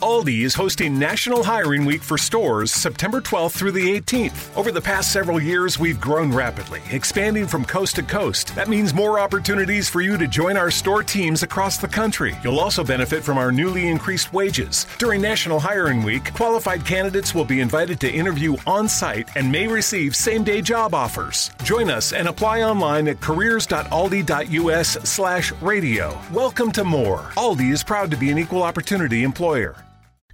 Aldi is hosting National Hiring Week for stores September 12th through the 18th. Over the past several years, we've grown rapidly, expanding from coast to coast. That means more opportunities for you to join our store teams across the country. You'll also benefit from our newly increased wages. During National Hiring Week, qualified candidates will be invited to interview on site and may receive same day job offers. Join us and apply online at careers.aldi.us slash radio. Welcome to more. Aldi is proud to be an equal opportunity employer.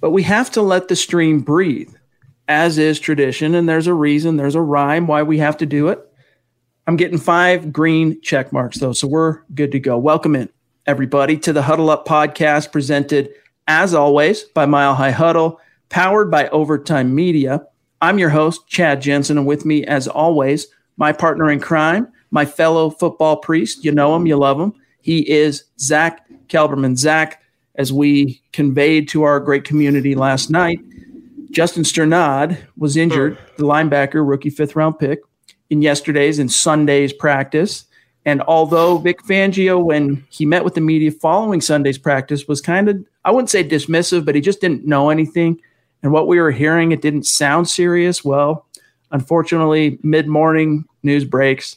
but we have to let the stream breathe, as is tradition. And there's a reason, there's a rhyme why we have to do it. I'm getting five green check marks, though, so we're good to go. Welcome in, everybody, to the Huddle Up podcast, presented as always by Mile High Huddle, powered by Overtime Media. I'm your host, Chad Jensen, and with me, as always, my partner in crime, my fellow football priest. You know him, you love him. He is Zach Kelberman. Zach, as we conveyed to our great community last night, Justin Strnad was injured, the linebacker, rookie fifth round pick, in yesterday's and Sunday's practice. And although Vic Fangio, when he met with the media following Sunday's practice, was kind of, I wouldn't say dismissive, but he just didn't know anything. And what we were hearing, it didn't sound serious. Well, unfortunately, mid morning news breaks.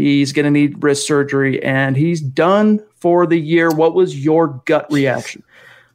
He's going to need wrist surgery and he's done for the year. What was your gut reaction?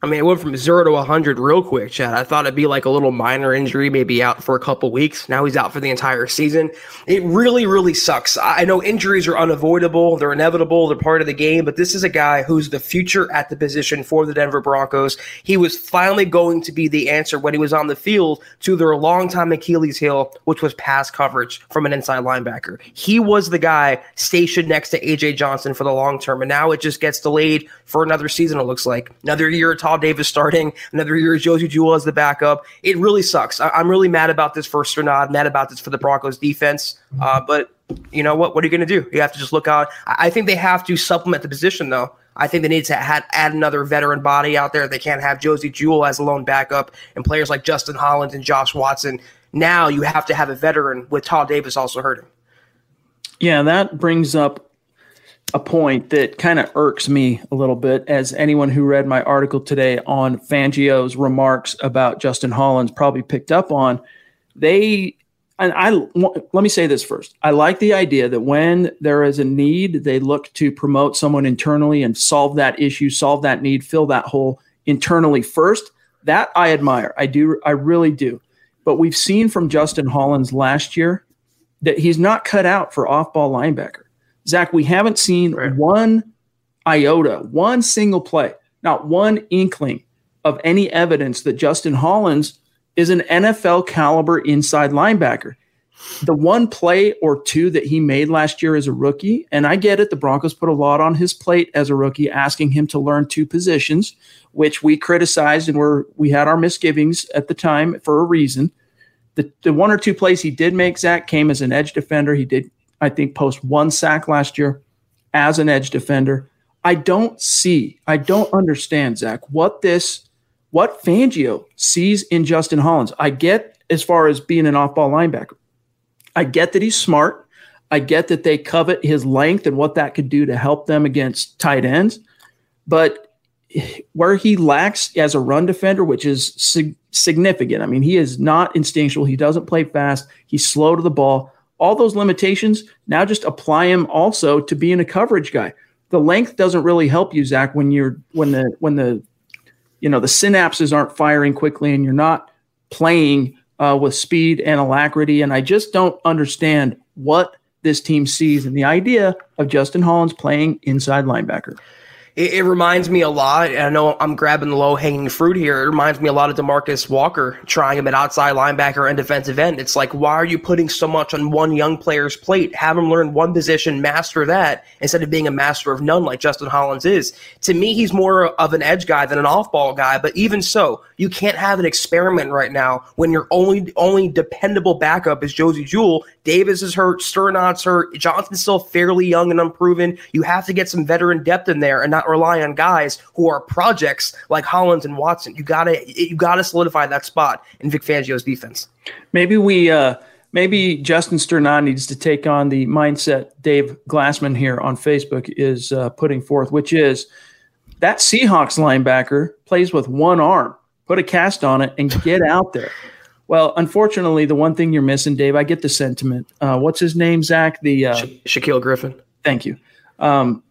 I mean, it went from zero to 100 real quick, Chad. I thought it'd be like a little minor injury, maybe out for a couple weeks. Now he's out for the entire season. It really, really sucks. I know injuries are unavoidable, they're inevitable, they're part of the game, but this is a guy who's the future at the position for the Denver Broncos. He was finally going to be the answer when he was on the field to their longtime Achilles heel, which was pass coverage from an inside linebacker. He was the guy stationed next to AJ Johnson for the long term, and now it just gets delayed for another season, it looks like. Another year Todd Davis starting, another year Josey Jewell as the backup. It really sucks. I- am really mad about this for Strnad, mad about this for the Broncos defense. Uh, but you know what? What are you going to do? You have to just look out. I-, I think they have to supplement the position, though. I think they need to add, add another veteran body out there. They can't have Josey Jewell as a lone backup and players like Justin Hollins and Josh Watson. Now you have to have a veteran with Todd Davis also hurting. Yeah, that brings up a point that kind of irks me a little bit as anyone who read my article today on Fangio's remarks about Justin Hollins probably picked up on. They and I let me say this first. I like the idea that when there is a need, they look to promote someone internally and solve that issue, solve that need, fill that hole internally first. That I admire. I do. I really do. But we've seen from Justin Hollins last year that he's not cut out for off-ball linebacker. Zach, we haven't seen right. one iota, one single play, not one inkling of any evidence that Justin Hollins is an NFL caliber inside linebacker. The one play or two that he made last year as a rookie, and I get it, the Broncos put a lot on his plate as a rookie, asking him to learn two positions, which we criticized and were we had our misgivings at the time for a reason. The, the one or two plays he did make, Zach, came as an edge defender. He did I think, post one sack last year as an edge defender. I don't see, I don't understand, Zach, what this, what Fangio sees in Justin Hollins. I get as far as being an off ball linebacker. I get that he's smart. I get that they covet his length and what that could do to help them against tight ends. But where he lacks as a run defender, which is sig- significant, I mean, he is not instinctual. He doesn't play fast. He's slow to the ball all those limitations, now just apply them also to being a coverage guy. The length doesn't really help you, Zach, when you're when the when the you know the synapses aren't firing quickly and you're not playing uh, with speed and alacrity. And I just don't understand what this team sees and the idea of Justin Hollins playing inside linebacker it, it, reminds me a lot. And I know I'm grabbing the low hanging fruit here. It reminds me a lot of Demarcus Walker trying him at outside linebacker and defensive end. It's like, why are you putting so much on one young player's plate? Have him learn one position, master that, instead of being a master of none like Justin Hollins is. To me, he's more of an edge guy than an off ball guy. But even so, you can't have an experiment right now when your only only dependable backup is Josey Jewell. Davis is hurt, Strnad's hurt, Johnson's still fairly young and unproven. You have to get some veteran depth in there and not rely on guys who are projects like Hollins and Watson. You gotta you gotta solidify that spot in Vic Fangio's defense. Maybe we uh maybe Justin Strnad needs to take on the mindset Dave Glassman here on Facebook is uh, putting forth, which is that Seahawks linebacker plays with one arm. Put a cast on it and get out there. Well, unfortunately, the one thing you're missing, Dave, I get the sentiment. Uh, what's his name, Zach? The uh, Sha- Shaquill Griffin. Thank you. Um,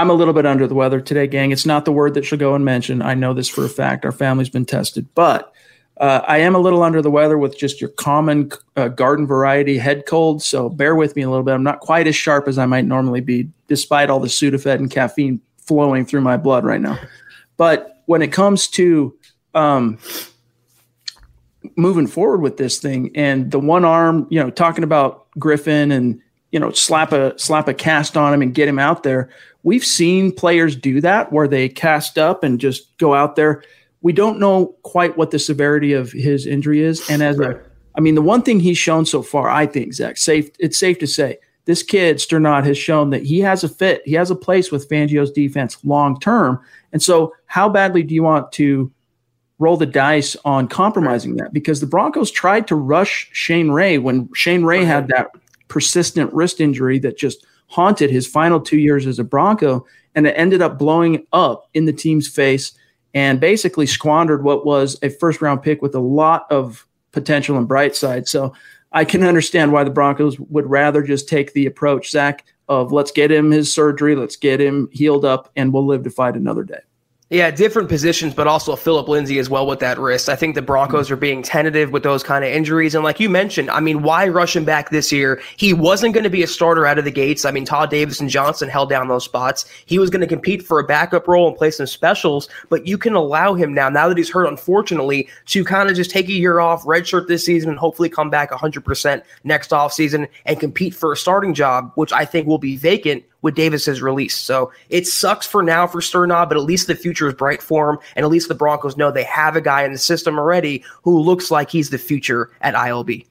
I'm a little bit under the weather today, gang. It's not the word that should go and mention. I know this for a fact. Our family's been tested, but uh, I am a little under the weather with just your common uh, garden variety head cold. So bear with me a little bit. I'm not quite as sharp as I might normally be, despite all the Sudafed and caffeine flowing through my blood right now. But when it comes to um, moving forward with this thing, and the one arm, you know, talking about Griffin and you know slap a slap a cast on him and get him out there We've seen players do that where they cast up and just go out there. We don't know quite what the severity of his injury is. And as right. a, I mean, the one thing he's shown so far, I think, Zach, safe, it's safe to say this kid, Strnad, has shown that he has a fit. He has a place with Fangio's defense long term. And so, how badly do you want to roll the dice on compromising that? Because the Broncos tried to rush Shane Ray when Shane Ray had that persistent wrist injury that just haunted his final two years as a Bronco, and it ended up blowing up in the team's face and basically squandered what was a first round pick with a lot of potential and bright side. So I can understand why the Broncos would rather just take the approach, Zach, of let's get him his surgery, let's get him healed up, and we'll live to fight another day. Yeah, different positions, but also Phillip Lindsay as well with that wrist. I think the Broncos hmm. are being tentative with those kind of injuries. And like you mentioned, I mean, why rush him back this year? He wasn't going to be a starter out of the gates. I mean, Todd Davis and Johnson held down those spots. He was going to compete for a backup role and play some specials, but you can allow him now, now that he's hurt, unfortunately, to kind of just take a year off, redshirt this season, and hopefully come back 100% next offseason and compete for a starting job, which I think will be vacant with Davis's release. So it sucks for now for Strnad, but at least the future is bright for him. And at least the Broncos know they have a guy in the system already who looks like he's the future at ILB.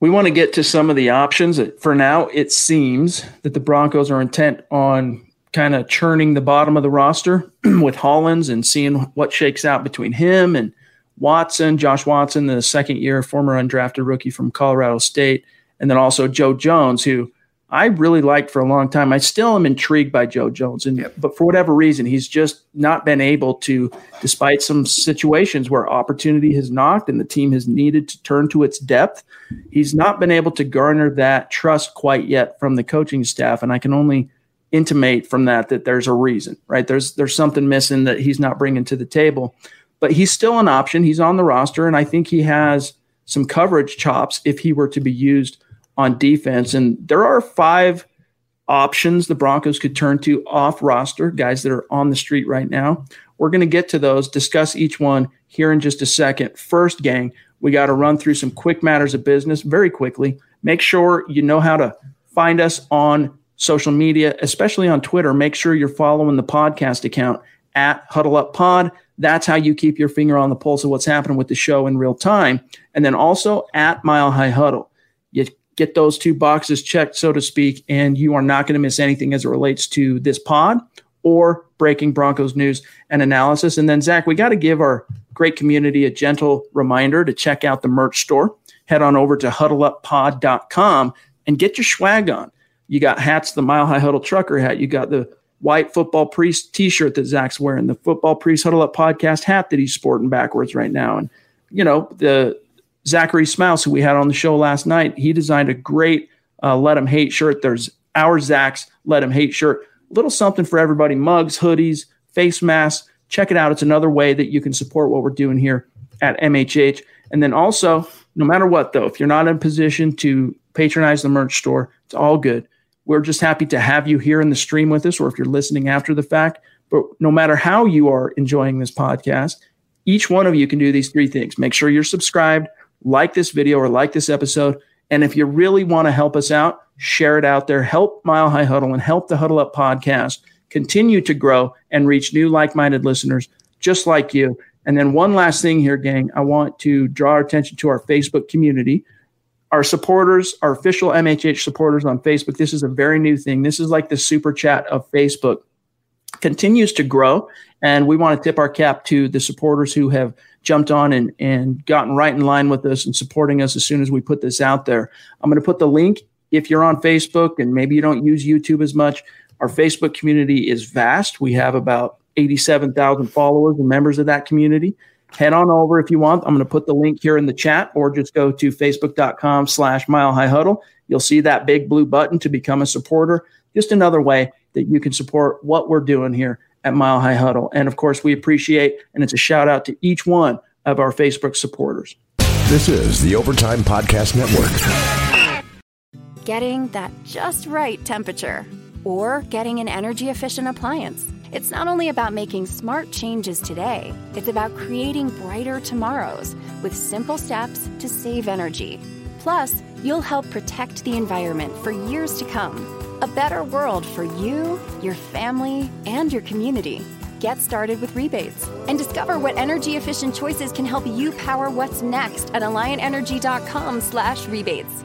We want to get to some of the options. For now, it seems that the Broncos are intent on kind of churning the bottom of the roster with Hollins and seeing what shakes out between him and Watson, Josh Watson, the second year former undrafted rookie from Colorado State, and then also Joe Jones, who I really liked for a long time. I still am intrigued by Joe Jones, and yep. but for whatever reason, he's just not been able to, despite some situations where opportunity has knocked and the team has needed to turn to its depth. He's not been able to garner that trust quite yet from the coaching staff, and I can only intimate from that that there's a reason, right? There's there's something missing that he's not bringing to the table, but he's still an option. He's on the roster, and I think he has some coverage chops if he were to be used on defense. And there are five options the Broncos could turn to off roster, guys that are on the street right now. We're going to get to those, discuss each one here in just a second. First, gang, we got to run through some quick matters of business very quickly. Make sure you know how to find us on social media, especially on Twitter. Make sure you're following the podcast account at Huddle Up Pod. That's how you keep your finger on the pulse of what's happening with the show in real time. And then also at Mile High Huddle. You get those two boxes checked, so to speak, and you are not going to miss anything as it relates to this pod or breaking Broncos news and analysis. And then, Zach, we got to give our great community a gentle reminder to check out the merch store. Head on over to huddleuppod.com and get your swag on. You got hats, the Mile High Huddle trucker hat. You got the white football priest t-shirt that Zach's wearing, the football priest huddle up podcast hat that he's sporting backwards right now. And, you know, the Zachary Smouse, who we had on the show last night, he designed a great uh, Let Him Hate shirt. There's our Zach's Let Him Hate shirt. A little something for everybody mugs, hoodies, face masks, check it out. It's another way that you can support what we're doing here at MHH. And then also, no matter what, though, if you're not in position to patronize the merch store, it's all good. We're just happy to have you here in the stream with us, or if you're listening after the fact. But no matter how you are enjoying this podcast, each one of you can do these three things. Make sure you're subscribed, like this video or like this episode. And if you really want to help us out, share it out there. Help Mile High Huddle and help the Huddle Up podcast continue to grow and reach new like minded listeners just like you. And then, one last thing here, gang, I want to draw our attention to our Facebook community. Our supporters, our official MHH supporters on Facebook, this is a very new thing. This is like the super chat of Facebook, continues to grow. And we want to tip our cap to the supporters who have jumped on and, and gotten right in line with us and supporting us as soon as we put this out there. I'm going to put the link if you're on Facebook and maybe you don't use YouTube as much. Our Facebook community is vast. We have about 87,000 followers and members of that community. Head on over if you want. I'm going to put the link here in the chat or just go to facebook.com slash mile high huddle. You'll see that big blue button to become a supporter. Just another way that you can support what we're doing here at Mile High Huddle. And of course, we appreciate, and it's a shout out to each one of our Facebook supporters. This is the Overtime Podcast Network. Getting that just right temperature or getting an energy efficient appliance. It's not only about making smart changes today, it's about creating brighter tomorrows with simple steps to save energy. Plus, you'll help protect the environment for years to come. A better world for you, your family, and your community. Get started with rebates and discover what energy efficient choices can help you power what's next at alliantenergy.com/rebates.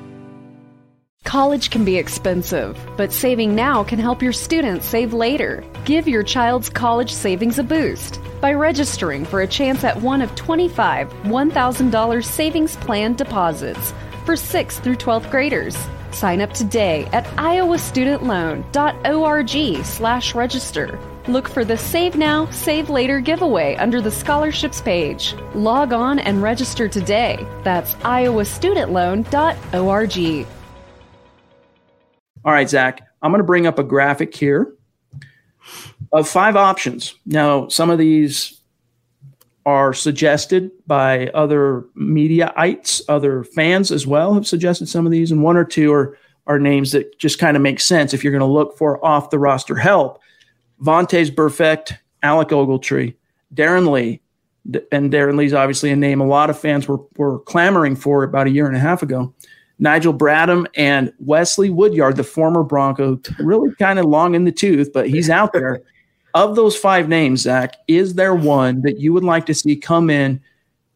College can be expensive, but saving now can help your students save later. Give your child's college savings a boost by registering for a chance at one of 25 $1,000 savings plan deposits for 6th through 12th graders. Sign up today at iowastudentloan.org slash register. Look for the Save Now, Save Later giveaway under the scholarships page. Log on and register today. That's iowastudentloan.org. All right, Zach, I'm going to bring up a graphic here of five options. Now, some of these are suggested by other mediaites, other fans as well have suggested some of these, and one or two are are names that just kind of make sense if you're going to look for off the roster help. Vontaze Burfict, Alec Ogletree, Darron Lee, and Darron Lee's obviously a name a lot of fans were were clamoring for about a year and a half ago. Nigel Bradham and Wesley Woodyard, the former Bronco, really kind of long in the tooth, but he's out there. Of those five names, Zach, is there one that you would like to see come in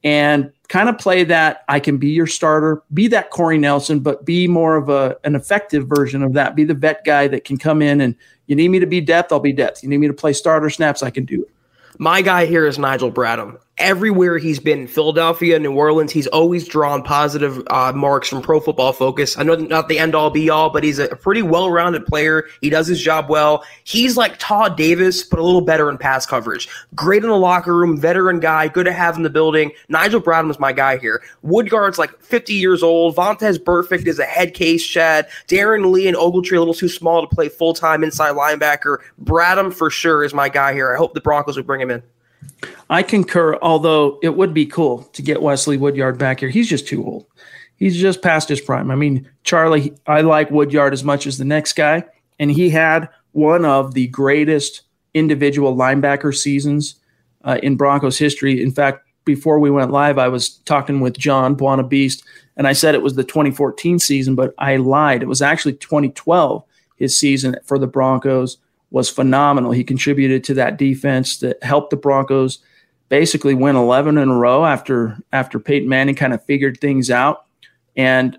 and kind of play that I can be your starter, be that Corey Nelson, but be more of a an effective version of that. Be the vet guy that can come in and you need me to be depth, I'll be depth. You need me to play starter snaps, I can do it. My guy here is Nigel Bradham everywhere he's been, Philadelphia, New Orleans, he's always drawn positive uh, marks from Pro Football Focus. I know not the end all be all, but he's a pretty well rounded player. He does his job well. He's like Todd Davis, but a little better in pass coverage. Great in the locker room, veteran guy, good to have in the building. Nigel Bradham is my guy here. Woodyard's like 50 years old. Vontaze Burfict is a head case, Chad. Darron Lee and Ogletree a little too small to play full time inside linebacker. Bradham for sure is my guy here. I hope the Broncos would bring him in. I concur, although it would be cool to get Wesley Woodyard back here. He's just too old. He's just past his prime. I mean, Charlie, I like Woodyard as much as the next guy, and he had one of the greatest individual linebacker seasons uh, in Broncos history. In fact, before we went live, I was talking with John Buona Beast, and I said it was the 2014 season, but I lied. It was actually 2012, his season for the Broncos was phenomenal. He contributed to that defense that helped the Broncos basically win 11 in a row after after Peyton Manning kind of figured things out. And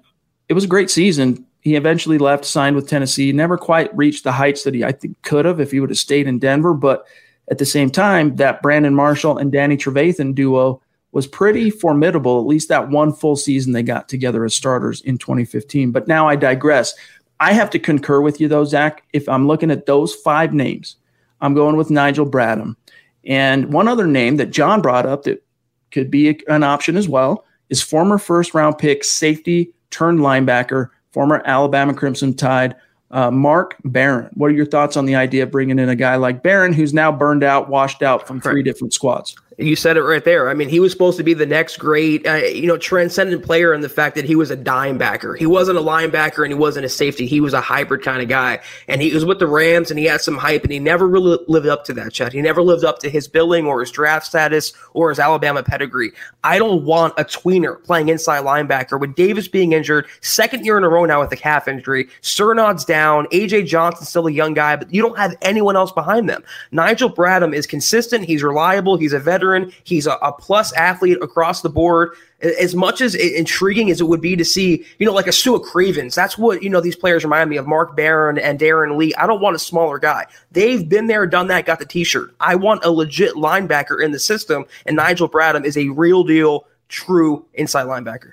it was a great season. He eventually left, signed with Tennessee, never quite reached the heights that he I think could have if he would have stayed in Denver. But at the same time, that Brandon Marshall and Danny Trevathan duo was pretty formidable, at least that one full season they got together as starters in 2015. But now I digress. I have to concur with you though, Zach. If I'm looking at those five names, I'm going with Nigel Bradham. And one other name that John brought up that could be an option as well is former first round pick safety turned linebacker, former Alabama Crimson Tide, Uh, Mark Barron, what are your thoughts on the idea of bringing in a guy like Barron, who's now burned out, washed out from three different squads? You said it right there. I mean, he was supposed to be the next great, uh, you know, transcendent player in the fact that he was a dime backer. He wasn't a linebacker and he wasn't a safety. He was a hybrid kind of guy. And he was with the Rams and he had some hype and he never really lived up to that, Chad. He never lived up to his billing or his draft status or his Alabama pedigree. I don't want a tweener playing inside linebacker with Davis being injured, second year in a row now with a calf injury. Strnad's down. AJ Johnson's still a young guy, but you don't have anyone else behind them. Nigel Bradham is consistent. He's reliable. He's a veteran veteran. He's a, a plus athlete across the board. As much as intriguing as it would be to see, you know, like a Su'a Cravens, that's what, you know, these players remind me of Mark Barron and Darron Lee. I don't want a smaller guy. They've been there, done that, got the t shirt. I want a legit linebacker in the system, and Nigel Bradham is a real deal, true inside linebacker.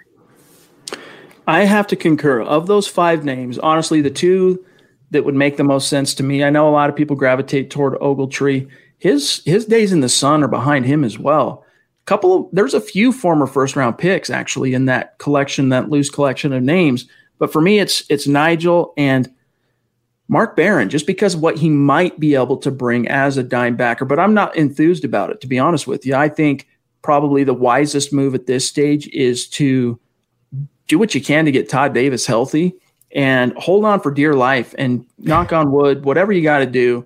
I have to concur. Of those five names, honestly, the two that would make the most sense to me, I know a lot of people gravitate toward Ogletree his his days in the sun are behind him as well. Couple there's a few former first round picks actually in that collection, that loose collection of names. But for me, it's it's Nigel and Mark Barron, just because of what he might be able to bring as a dime backer. But I'm not enthused about it, to be honest with you. I think probably the wisest move at this stage is to do what you can to get Todd Davis healthy and hold on for dear life and knock on wood, whatever you got to do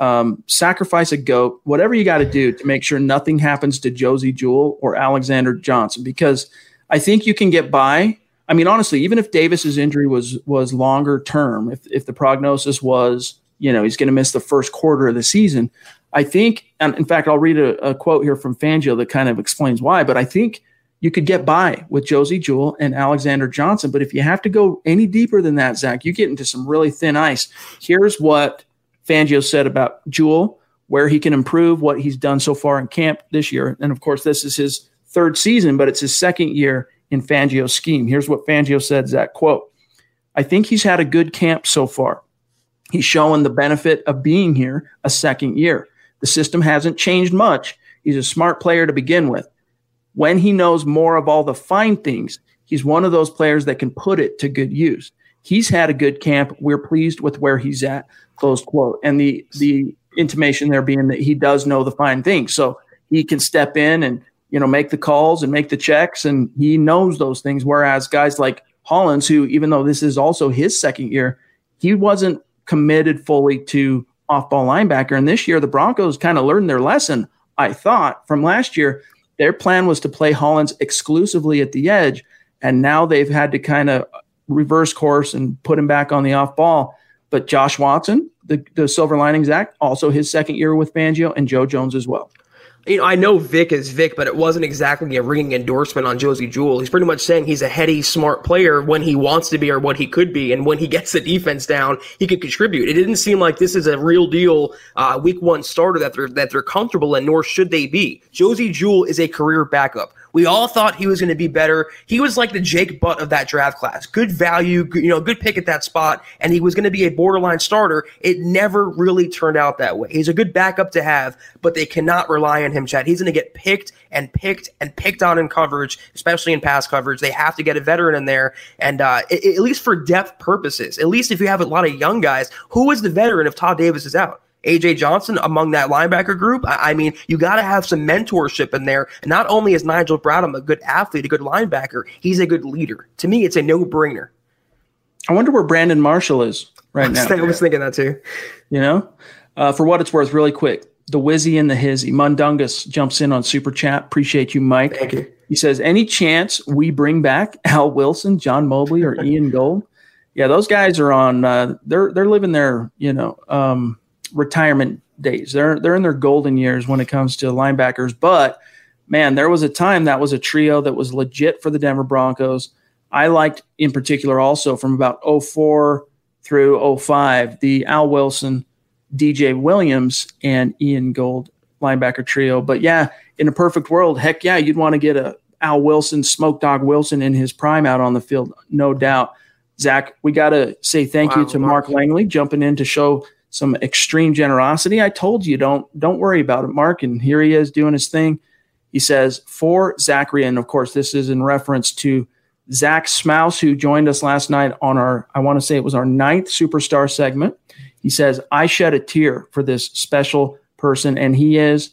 um, sacrifice a goat, whatever you got to do to make sure nothing happens to Josey Jewell or Alexander Johnson, because I think you can get by. I mean, honestly, even if Davis's injury was was longer term, if if the prognosis was, you know, he's going to miss the first quarter of the season, I think, and in fact, I'll read a, a quote here from Fangio that kind of explains why. But I think you could get by with Josey Jewell and Alexander Johnson. But if you have to go any deeper than that, Zach, you get into some really thin ice. Here's what Fangio said about Jewell, where he can improve what he's done so far in camp this year. And of course, this is his third season, but it's his second year in Fangio's scheme. Here's what Fangio said, Zach, quote, I think he's had a good camp so far. He's showing the benefit of being here a second year. The system hasn't changed much. He's a smart player to begin with. When he knows more of all the fine things, he's one of those players that can put it to good use. He's had a good camp. We're pleased with where he's at. Close quote. And the the intimation there being that he does know the fine things, so he can step in and you know make the calls and make the checks, and he knows those things. Whereas guys like Hollins, who even though this is also his second year, he wasn't committed fully to off ball linebacker. And this year, the Broncos kind of learned their lesson. I thought from last year, their plan was to play Hollins exclusively at the edge, and now they've had to kind of reverse course and put him back on the off ball. But Josh Watson, the, the Silver Linings Act, also his second year with Fangio, and Joe Jones as well. You know, I know Vic is Vic, but it wasn't exactly a ringing endorsement on Josey Jewell. He's pretty much saying he's a heady, smart player when he wants to be or what he could be, and when he gets the defense down, he could contribute. It didn't seem like this is a real deal uh, week one starter that they're that they're comfortable in, nor should they be. Josey Jewell is a career backup. We all thought he was going to be better. He was like the Jake Butt of that draft class. Good value, good, you know, good pick at that spot, and he was going to be a borderline starter. It never really turned out that way. He's a good backup to have, but they cannot rely on him, Chad. He's going to get picked and picked and picked on in coverage, especially in pass coverage. They have to get a veteran in there, and uh, at least for depth purposes, at least if you have a lot of young guys, who is the veteran if Todd Davis is out? AJ Johnson among that linebacker group. I, I mean, you got to have some mentorship in there. Not only is Nigel Bradham a good athlete, a good linebacker, he's a good leader. To me, it's a no brainer. I wonder where Brandon Marshall is right now. I was thinking that too. You know, uh, for what it's worth, really quick, the Wizzy and the Hizzy. Mundungus jumps in on Super Chat. Appreciate you, Mike. Thank you. He says, any chance we bring back Al Wilson, John Mobley, or Ian Gold? Yeah, those guys are on. Uh, they're they're living their you know um, retirement days. They're they're in their golden years when it comes to linebackers. But man, there was a time that was a trio that was legit for the Denver Broncos. I liked in particular also from about 04 through 05, the Al Wilson, DJ Williams, and Ian Gold linebacker trio. But yeah, in a perfect world, heck yeah, you'd want to get a Al Wilson, Smoke Dog Wilson in his prime out on the field, no doubt. Zach, we got to say thank wow, you to Mark Langley jumping in to show some extreme generosity. I told you don't don't worry about it, Mark. And here he is doing his thing. He says for Zachary, and of course this is in reference to Zach Smouse, who joined us last night on our, I want to say it was our ninth superstar segment. He says, I shed a tear for this special person, and he is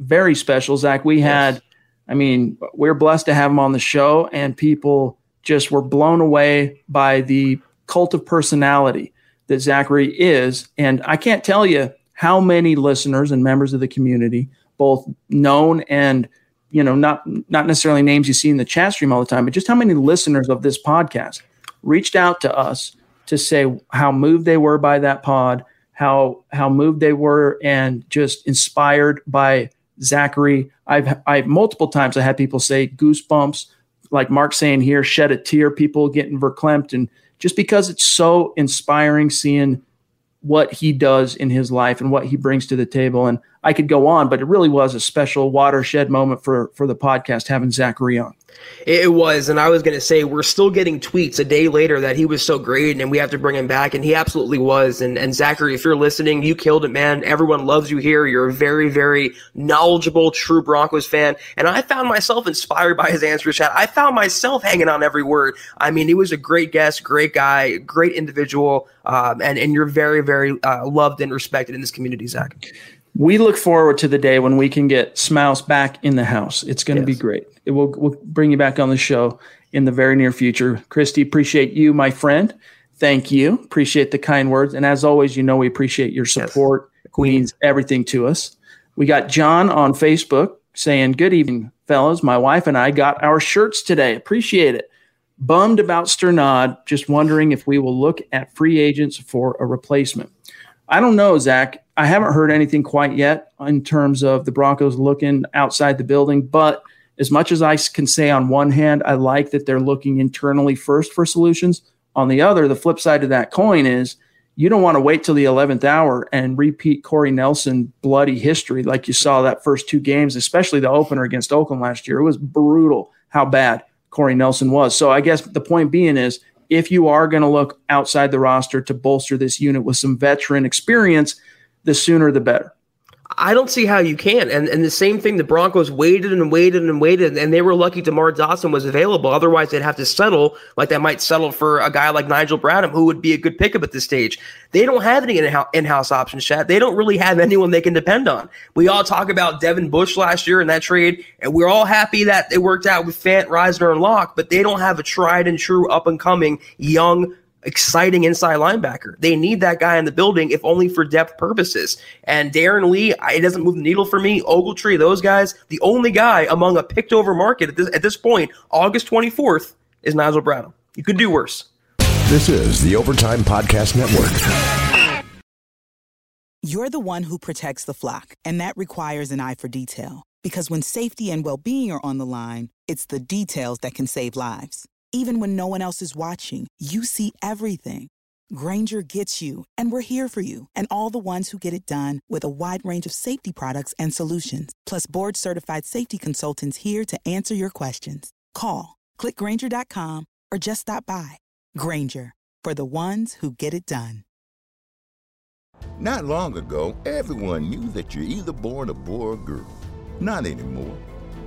very special. Zach, we had, I mean, we're blessed to have him on the show, and people just were blown away by the cult of personality that Zachary is. And I can't tell you how many listeners and members of the community, both known and you know, not not necessarily names you see in the chat stream all the time, but just how many listeners of this podcast reached out to us to say how moved they were by that pod, how how moved they were, and just inspired by Zachary. I've I've multiple times I had people say goosebumps, like Mark saying here, shed a tear, people getting verklempt, and just because it's so inspiring seeing what he does in his life and what he brings to the table. And I could go on, but it really was a special watershed moment for for the podcast having Zachary on. It was, and I was going to say we're still getting tweets a day later that he was so great, and we have to bring him back, and he absolutely was. And and Zachary, if you're listening, you killed it, man. Everyone loves you here. You're a very very knowledgeable, true Broncos fan, and I found myself inspired by his answer chat. I found myself hanging on every word. I mean, he was a great guest, great guy, great individual, um, and and you're very very uh, loved and respected in this community, Zach we look forward to the day when we can get Smouse back in the house. It's going to yes. be great. It will we'll bring you back on the show in the very near future. Christy, appreciate you, my friend. Thank you. Appreciate the kind words. And as always, you know we appreciate your support. Yes. Means everything to us. We got John on Facebook saying, Good evening, fellas. My wife and I got our shirts today. Appreciate it. Bummed about Strnad, Just wondering if we will look at free agents for a replacement. I don't know, Zach. I haven't heard anything quite yet in terms of the Broncos looking outside the building, but as much as I can say on one hand, I like that they're looking internally first for solutions. On the other, the flip side of that coin is you don't want to wait till the 11th hour and repeat Corey Nelson bloody history like you saw that first two games, especially the opener against Oakland last year. It was brutal how bad Corey Nelson was. So I guess the point being is if you are going to look outside the roster to bolster this unit with some veteran experience, the sooner the better. I don't see how you can. And and the same thing, the Broncos waited and waited and waited, and they were lucky DeMar Dawson was available. Otherwise, they'd have to settle like they might settle for a guy like Nigel Bradham, who would be a good pickup at this stage. They don't have any in-house options, chat. They don't really have anyone they can depend on. We all talk about Devin Bush last year in that trade, and we're all happy that it worked out with Fant, Risner, and Lock, but they don't have a tried and true up and coming young exciting inside linebacker. They need that guy in the building, if only for depth purposes. And Darron Lee, it doesn't move the needle for me. Ogletree, those guys, the only guy among a picked over market at this, at this point, August 24th, is Nigel Bradham. You could do worse. This is the Overtime Podcast Network. You're the one who protects the flock, and that requires an eye for detail. Because when safety and well being are on the line, it's the details that can save lives. Even when no one else is watching, you see everything. Grainger gets you, and we're here for you and all the ones who get it done with a wide range of safety products and solutions, plus board certified safety consultants here to answer your questions. Call, clickgrainger.com, or just stop by. Grainger, for the ones who get it done. Not long ago, everyone knew that you're either born a boy or girl. Not anymore.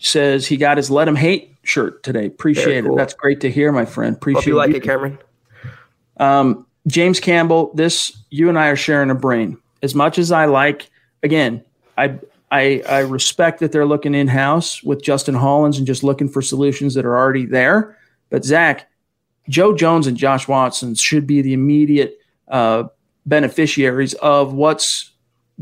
says he got his Let Him Hate shirt today. Appreciate cool. it. That's great to hear, my friend. Appreciate Hope you like you. it, Cameron. Um, James Campbell, this you and I are sharing a brain. As much as I like, again, I I, I respect that they're looking in house with Justin Hollins and just looking for solutions that are already there. But Zach, Joe Jones and Josh Watson should be the immediate uh, beneficiaries of what's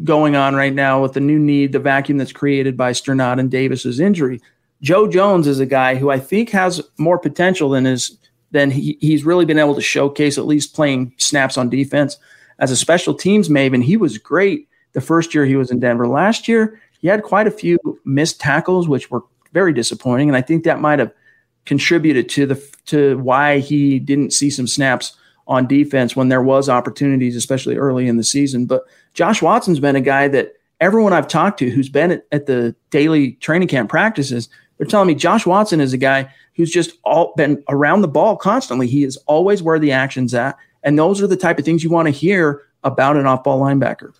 going on right now with the new need, the vacuum that's created by Strnad and Davis's injury. Joe Jones is a guy who I think has more potential than his than he, he's really been able to showcase, at least playing snaps on defense as a special teams maven. He was great the first year he was in Denver. Last year, he had quite a few missed tackles, which were very disappointing, and I think that might have contributed to the to why he didn't see some snaps on defense when there was opportunities, especially early in the season. But Josh Watson's been a guy that everyone I've talked to who's been at, at the daily training camp practices, they're telling me Josh Watson is a guy who's just all been around the ball constantly. He is always where the action's at. And those are the type of things you want to hear about an off ball linebacker.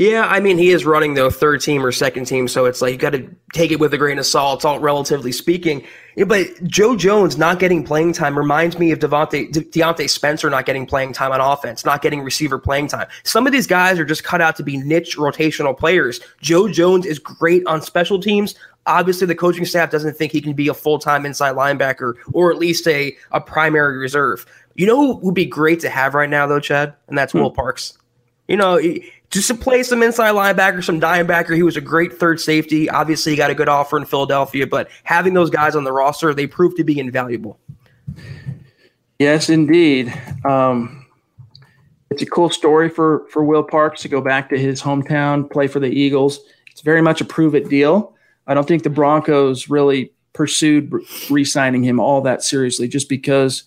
Yeah, I mean, he is running though third team or second team, so it's like you got to take it with a grain of salt, It's all relatively speaking. Yeah, but Joe Jones not getting playing time reminds me of Devontae De- Diontae Spencer not getting playing time on offense, not getting receiver playing time. Some of these guys are just cut out to be niche rotational players. Joe Jones is great on special teams. Obviously, the coaching staff doesn't think he can be a full time inside linebacker or at least a, a primary reserve. You know who would be great to have right now, though, Chad? And that's hmm. Will Parks. You know, just to play some inside linebacker, some dime backer. He was a great third safety. Obviously, he got a good offer in Philadelphia, but having those guys on the roster, they proved to be invaluable. Yes, indeed. Um, it's a cool story for for Will Parks to go back to his hometown, play for the Eagles. It's very much a prove it deal. I don't think the Broncos really pursued re-signing him all that seriously, just because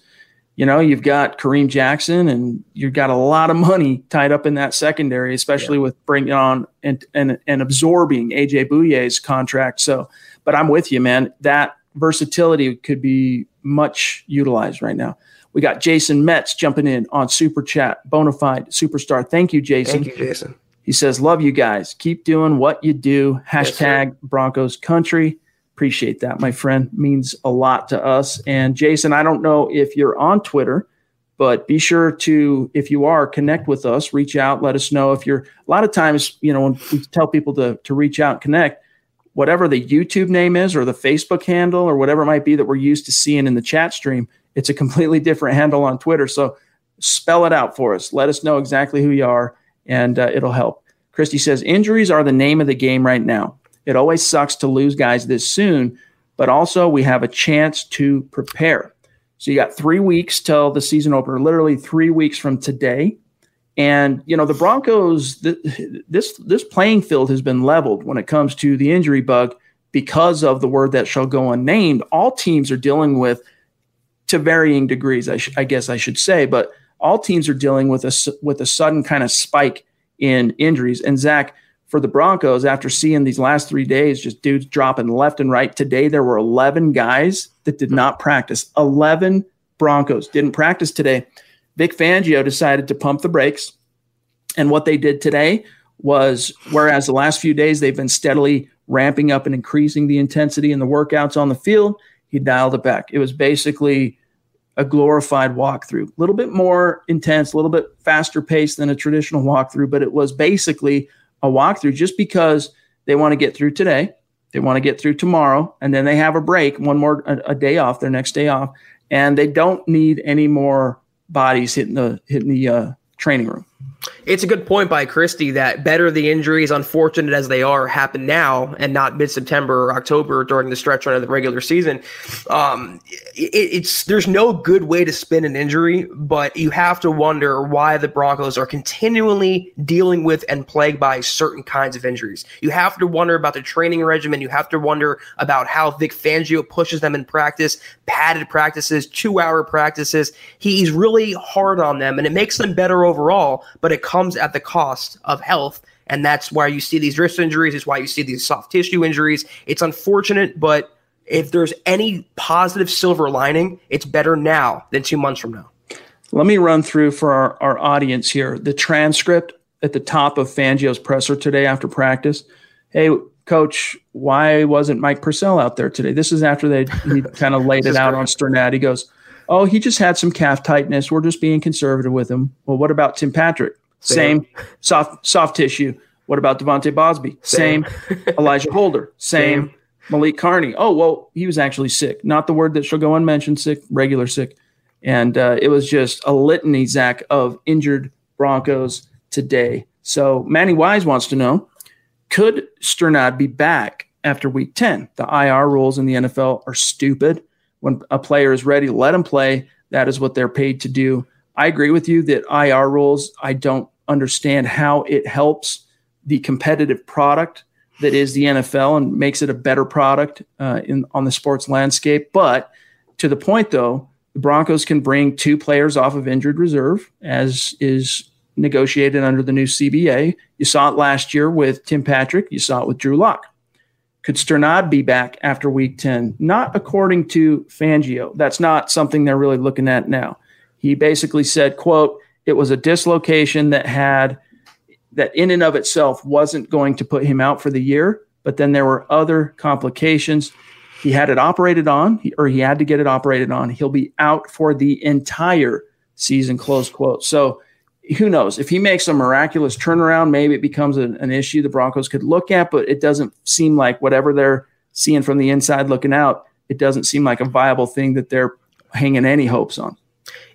you know, you've got Kareem Jackson and you've got a lot of money tied up in that secondary, especially yeah. with bringing on and, and, and absorbing AJ Bouye's contract. So, but I'm with you, man. That versatility could be much utilized right now. We got Jason Metz jumping in on Super Chat, bona fide superstar. Thank you, Jason. Thank you, Jason. He says, Love you guys. Keep doing what you do. Hashtag yes, Broncos country. Appreciate that, my friend. Means a lot to us. And Jason, I don't know if you're on Twitter, but be sure to, if you are, connect with us, reach out, let us know if you're. A lot of times, you know, when we tell people to to reach out and connect, whatever the YouTube name is or the Facebook handle or whatever it might be that we're used to seeing in the chat stream, it's a completely different handle on Twitter. So spell it out for us. Let us know exactly who you are, and uh, it'll help. Christy says injuries are the name of the game right now. It always sucks to lose guys this soon, but also we have a chance to prepare. So you got three weeks till the season opener, literally three weeks from today. And you know the Broncos, this this playing field has been leveled when it comes to the injury bug because of the word that shall go unnamed. All teams are dealing with, to varying degrees, I, sh- I guess I should say, but all teams are dealing with a with a sudden kind of spike in injuries. And Zach, for the Broncos after seeing these last three days, just dudes dropping left and right. Today, there were 11 guys that did not practice. 11 Broncos didn't practice today. Vic Fangio decided to pump the brakes. And what they did today was, whereas the last few days they've been steadily ramping up and increasing the intensity in the workouts on the field, he dialed it back. It was basically a glorified walkthrough, a little bit more intense, a little bit faster pace than a traditional walkthrough, but it was basically a walkthrough just because they want to get through today. They want to get through tomorrow, and then they have a break, one more a, a day off, their next day off, and they don't need any more bodies hitting the hitting the uh, training room. It's a good point by Christie that better the injuries, unfortunate as they are, happen now and not mid September or October during the stretch run of the regular season. Um, it, it's there's no good way to spin an injury, but you have to wonder why the Broncos are continually dealing with and plagued by certain kinds of injuries. You have to wonder about the training regimen. You have to wonder about how Vic Fangio pushes them in practice, padded practices, two hour practices. He's really hard on them, and it makes them better overall. But it comes at the cost of health. And that's why you see these wrist injuries. It's why you see these soft tissue injuries. It's unfortunate, but if there's any positive silver lining, it's better now than two months from now. Let me run through for our, our audience here the transcript at the top of Fangio's presser today after practice. Hey, coach, why wasn't Mike Purcell out there today? This is after they kind of laid it out on Strnad. He goes, Oh, he just had some calf tightness. We're just being conservative with him. Well, what about Tim Patrick? Same. Same. Soft soft tissue. What about Devontae Bosby? Same. Same. Elijah Holder. Same. Same. Malik Carney. Oh, well, he was actually sick. Not the word that shall go unmentioned, sick, regular sick. And uh, it was just a litany, Zach, of injured Broncos today. So Manny Wise wants to know could Strnad be back after week 10? The IR rules in the NFL are stupid. When a player is ready, let him play. That is what they're paid to do. I agree with you that IR rules, I don't understand how it helps the competitive product that is the NFL and makes it a better product uh, in on the sports landscape. But to the point, though, the Broncos can bring two players off of injured reserve, as is negotiated under the new CBA. You saw it last year with Tim Patrick. You saw it with Drew Lock. Could Strnad be back after week 10? Not according to Fangio. That's not something they're really looking at now. He basically said, quote, it was a dislocation that had that in and of itself wasn't going to put him out for the year, but then there were other complications. He had it operated on, or he had to get it operated on. He'll be out for the entire season, close quote. So who knows? If he makes a miraculous turnaround, maybe it becomes an, an issue the Broncos could look at, but it doesn't seem like whatever they're seeing from the inside looking out, it doesn't seem like a viable thing that they're hanging any hopes on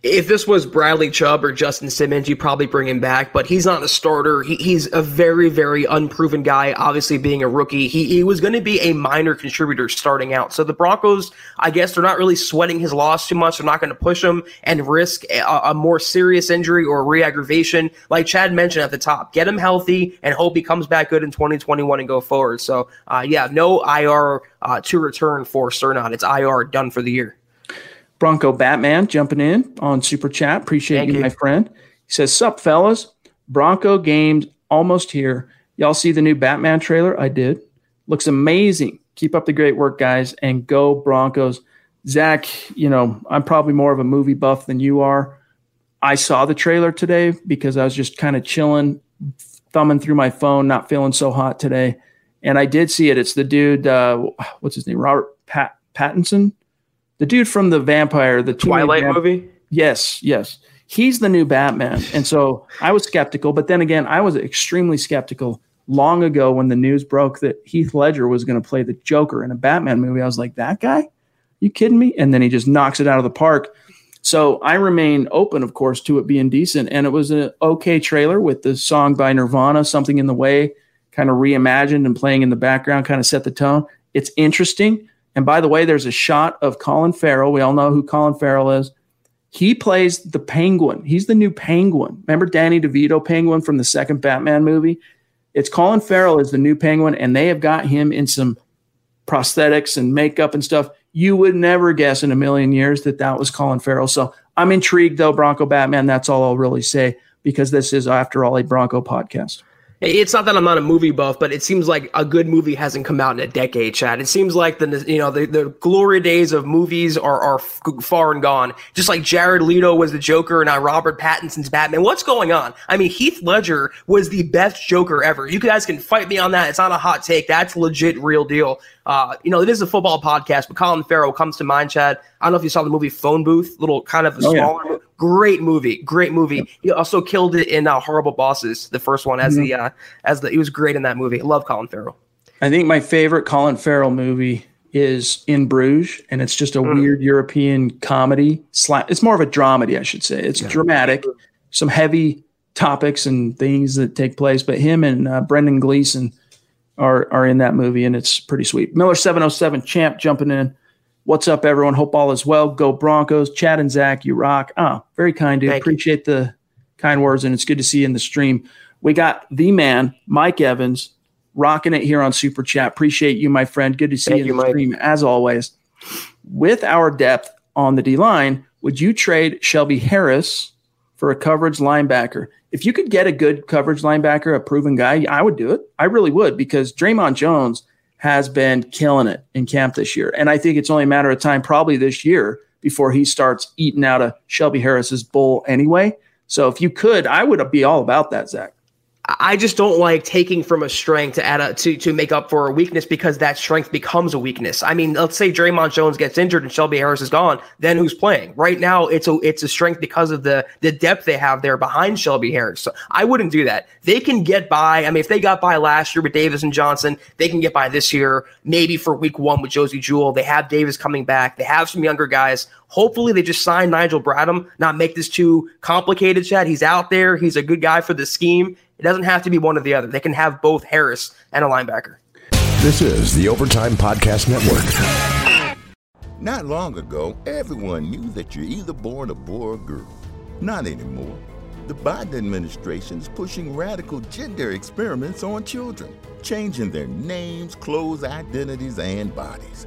if this was Bradley Chubb or Justin Simmons, you'd probably bring him back, but he's not a starter. He, he's a very, very unproven guy, obviously being a rookie. He, he was going to be a minor contributor starting out. So the Broncos, I guess, they're not really sweating his loss too much. They're not going to push him and risk a, a more serious injury or re aggravation. Like Chad mentioned at the top, get him healthy and hope he comes back good in 2021 and go forward. So, uh, yeah, no IR uh, to return for Strnad. It's IR done for the year. Bronco Batman jumping in on Super Chat. Appreciate you, you, my friend. He says, Sup, fellas. Bronco games almost here. Y'all see the new Batman trailer? I did. Looks amazing. Keep up the great work, guys, and go Broncos. Zach, you know, I'm probably more of a movie buff than you are. I saw the trailer today because I was just kind of chilling, thumbing through my phone, not feeling so hot today. And I did see it. It's the dude, uh, what's his name? Robert Pat- Pattinson the dude from the vampire, the Twilight vamp- movie. Yes, yes, he's the new Batman, and so I was skeptical. But then again, I was extremely skeptical long ago when the news broke that Heath Ledger was going to play the Joker in a Batman movie. I was like, that guy? You kidding me? And then he just knocks it out of the park. So I remain open, of course, to it being decent. And it was an okay trailer with the song by Nirvana, Something in the Way, kind of reimagined and playing in the background, kind of set the tone. It's interesting. And by the way, there's a shot of Colin Farrell. We all know who Colin Farrell is. He plays the Penguin. He's the new Penguin. Remember Danny DeVito Penguin from the second Batman movie? It's Colin Farrell is the new Penguin, and they have got him in some prosthetics and makeup and stuff. You would never guess in a million years that that was Colin Farrell. So I'm intrigued, though, Bronco Batman. That's all I'll really say because this is, after all, a Bronco podcast. It's not that I'm not a movie buff, but it seems like a good movie hasn't come out in a decade, Chad. It seems like the you know the, the glory days of movies are are far and gone. Just like Jared Leto was the Joker and now Robert Pattinson's Batman. What's going on? I mean, Heath Ledger was the best Joker ever. You guys can fight me on that. It's not a hot take. That's legit, real deal. Uh, you know, it is a football podcast, but Colin Farrell comes to mind, Chad. I don't know if you saw the movie Phone Booth, little kind of a oh, smaller, yeah. great movie, great movie. He also killed it in uh, Horrible Bosses, the first one, as mm-hmm. the uh, as the he was great in that movie. I love Colin Farrell. I think my favorite Colin Farrell movie is In Bruges, and it's just a mm. weird European comedy. It's more of a dramedy, I should say. It's yeah. dramatic, some heavy topics and things that take place. But him and uh, Brendan Gleeson are are in that movie, and it's pretty sweet. Miller seven oh seven champ jumping in. What's up, everyone? Hope all is well. Go Broncos. Chad and Zach, you rock. Ah, very kind, dude. Thank Appreciate you. the kind words, and it's good to see you in the stream. We got the man, Mike Evans, rocking it here on Super Chat. Appreciate you, my friend. Good to see Thank you in the Mike. stream as always. With our depth on the D line, would you trade Shelby Harris for a coverage linebacker? if you could get a good coverage linebacker, a proven guy, I would do it. I really would because Dre'Mont Jones has been killing it in camp this year. And I think it's only a matter of time, probably this year, before he starts eating out of Shelby Harris's bowl anyway. So if you could, I would be all about that, Zach. I just don't like taking from a strength to add a, to to make up for a weakness because that strength becomes a weakness. I mean, let's say Dre'Mont Jones gets injured and Shelby Harris is gone, then who's playing? Right now, it's a it's a strength because of the the depth they have there behind Shelby Harris. So I wouldn't do that. They can get by. I mean, if they got by last year with Davis and Johnson, they can get by this year. Maybe for week one with Josey Jewell, they have Davis coming back. They have some younger guys. Hopefully, they just sign Nigel Bradham, not make this too complicated, Chad. He's out there. He's a good guy for the scheme. It doesn't have to be one or the other. They can have both Harris and a linebacker. This is the Overtime Podcast Network. Not long ago, everyone knew that you're either born a boy or a girl. Not anymore. The Biden administration is pushing radical gender experiments on children, changing their names, clothes, identities, and bodies.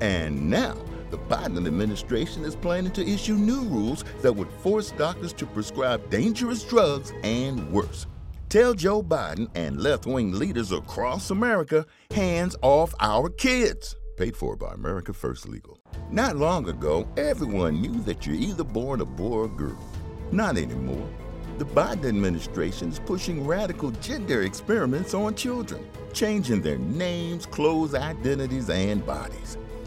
And now, the Biden administration is planning to issue new rules that would force doctors to prescribe dangerous drugs and worse. Tell Joe Biden and left wing leaders across America hands off our kids. Paid for by America First Legal. Not long ago, everyone knew that you're either born a boy or a girl. Not anymore. The Biden administration is pushing radical gender experiments on children, changing their names, clothes, identities, and bodies.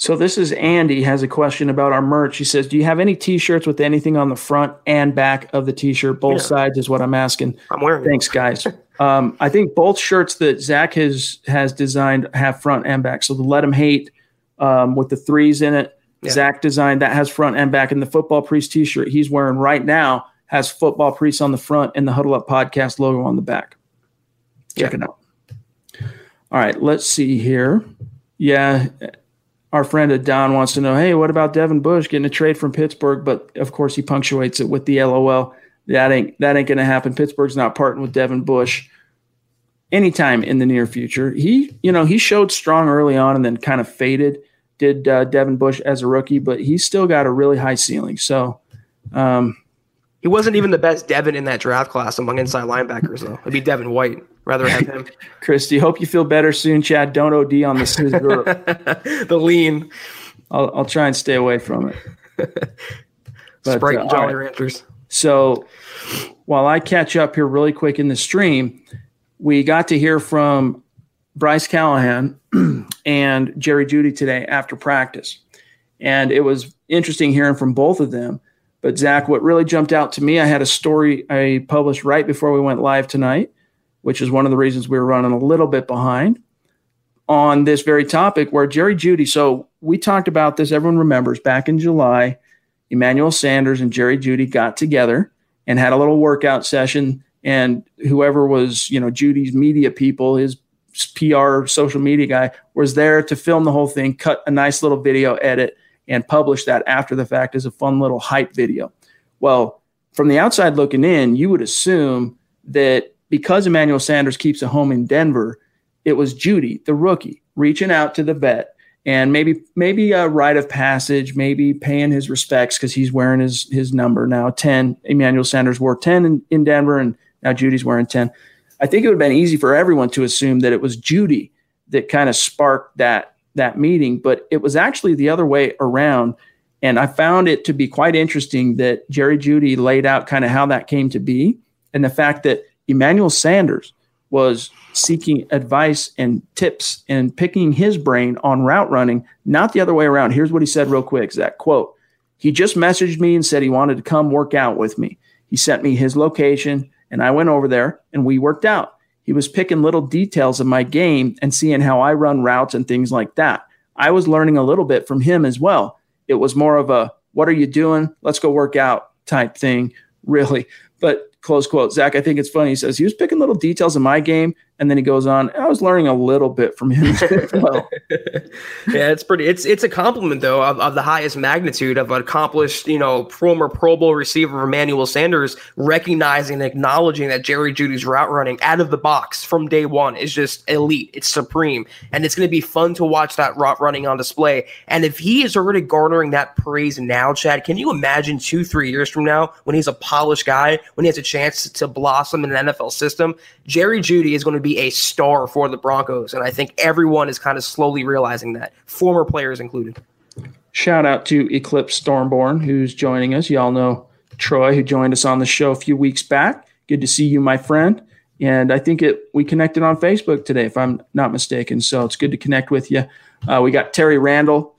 So this is Andy has a question about our merch. He says, "Do you have any T-shirts with anything on the front and back of the T-shirt? Both yeah. sides is what I'm asking." I'm wearing. Thanks, guys. um, I think both shirts that Zach has has designed have front and back. So the "Let Him Hate" um, with the threes in it, yeah. Zach designed that has front and back. And the football priest T-shirt he's wearing right now has football priest on the front and the Huddle Up podcast logo on the back. Check yeah. it out. All right, let's see here. Yeah, our friend Don wants to know, hey, what about Devin Bush getting a trade from Pittsburgh? But of course, he punctuates it with the LOL. That ain't that ain't going to happen. Pittsburgh's not parting with Devin Bush anytime in the near future. He, you know, he showed strong early on and then kind of faded. Did uh, Devin Bush as a rookie, but he's still got a really high ceiling. So, um, he wasn't even the best Devin in that draft class among inside linebackers, though. It'd be Devin White. Rather have him. Christy, hope you feel better soon, Chad. Don't OD on the the lean. I'll, I'll try and stay away from it. but, Sprite uh, Jolly right. Ranchers. So while I catch up here really quick in the stream, we got to hear from Bryce Callahan and Jerry Jeudy today after practice. And it was interesting hearing from both of them. But Zach, what really jumped out to me, I had a story I published right before we went live tonight which is one of the reasons we were running a little bit behind on this very topic where Jerry Jeudy. So we talked about this, everyone remembers back in July, Emmanuel Sanders and Jerry Jeudy got together and had a little workout session. And whoever was, you know, Jeudy's media people, his PR social media guy, was there to film the whole thing, cut a nice little video edit, and publish that after the fact as a fun little hype video. Well, from the outside looking in, you would assume that because Emmanuel Sanders keeps a home in Denver, it was Jeudy, the rookie, reaching out to the vet and maybe maybe a rite of passage, maybe paying his respects because he's wearing his his number now. Ten. Emmanuel Sanders wore ten in, in Denver, and now Jeudy's wearing ten. I think it would have been easy for everyone to assume that it was Jeudy that kind of sparked that that meeting, but it was actually the other way around. And I found it to be quite interesting that Jerry Jeudy laid out kind of how that came to be, and the fact that Emmanuel Sanders was seeking advice and tips and picking his brain on route running, not the other way around. Here's what he said real quick, Zach quote. He just messaged me and said he wanted to come work out with me. He sent me his location and I went over there and we worked out. He was picking little details of my game and seeing how I run routes and things like that. I was learning a little bit from him as well. It was more of a, what are you doing? Let's go work out type thing, really. But close quote. Zach, I think it's funny. He says he was picking little details of my game, and then he goes on. I was learning a little bit from him. well. yeah, it's pretty. It's it's a compliment though of, of the highest magnitude of an accomplished, you know, former Pro Bowl receiver Emmanuel Sanders recognizing and acknowledging that Jerry Jeudy's route running out of the box from day one is just elite. It's supreme, and it's going to be fun to watch that route running on display. And if he is already garnering that praise now, Chad, can you imagine two, three years from now when he's a polished guy, when he has a chance to blossom in an NFL system? Jerry Jeudy is going to be a star for the Broncos. And I think everyone is kind of slowly realizing that, former players included. Shout out to Eclipse Stormborn, who's joining us. Y'all know Troy, who joined us on the show a few weeks back. Good to see you, my friend. And I think it we connected on Facebook today, if I'm not mistaken. So it's good to connect with you. Uh, we got Terry Randall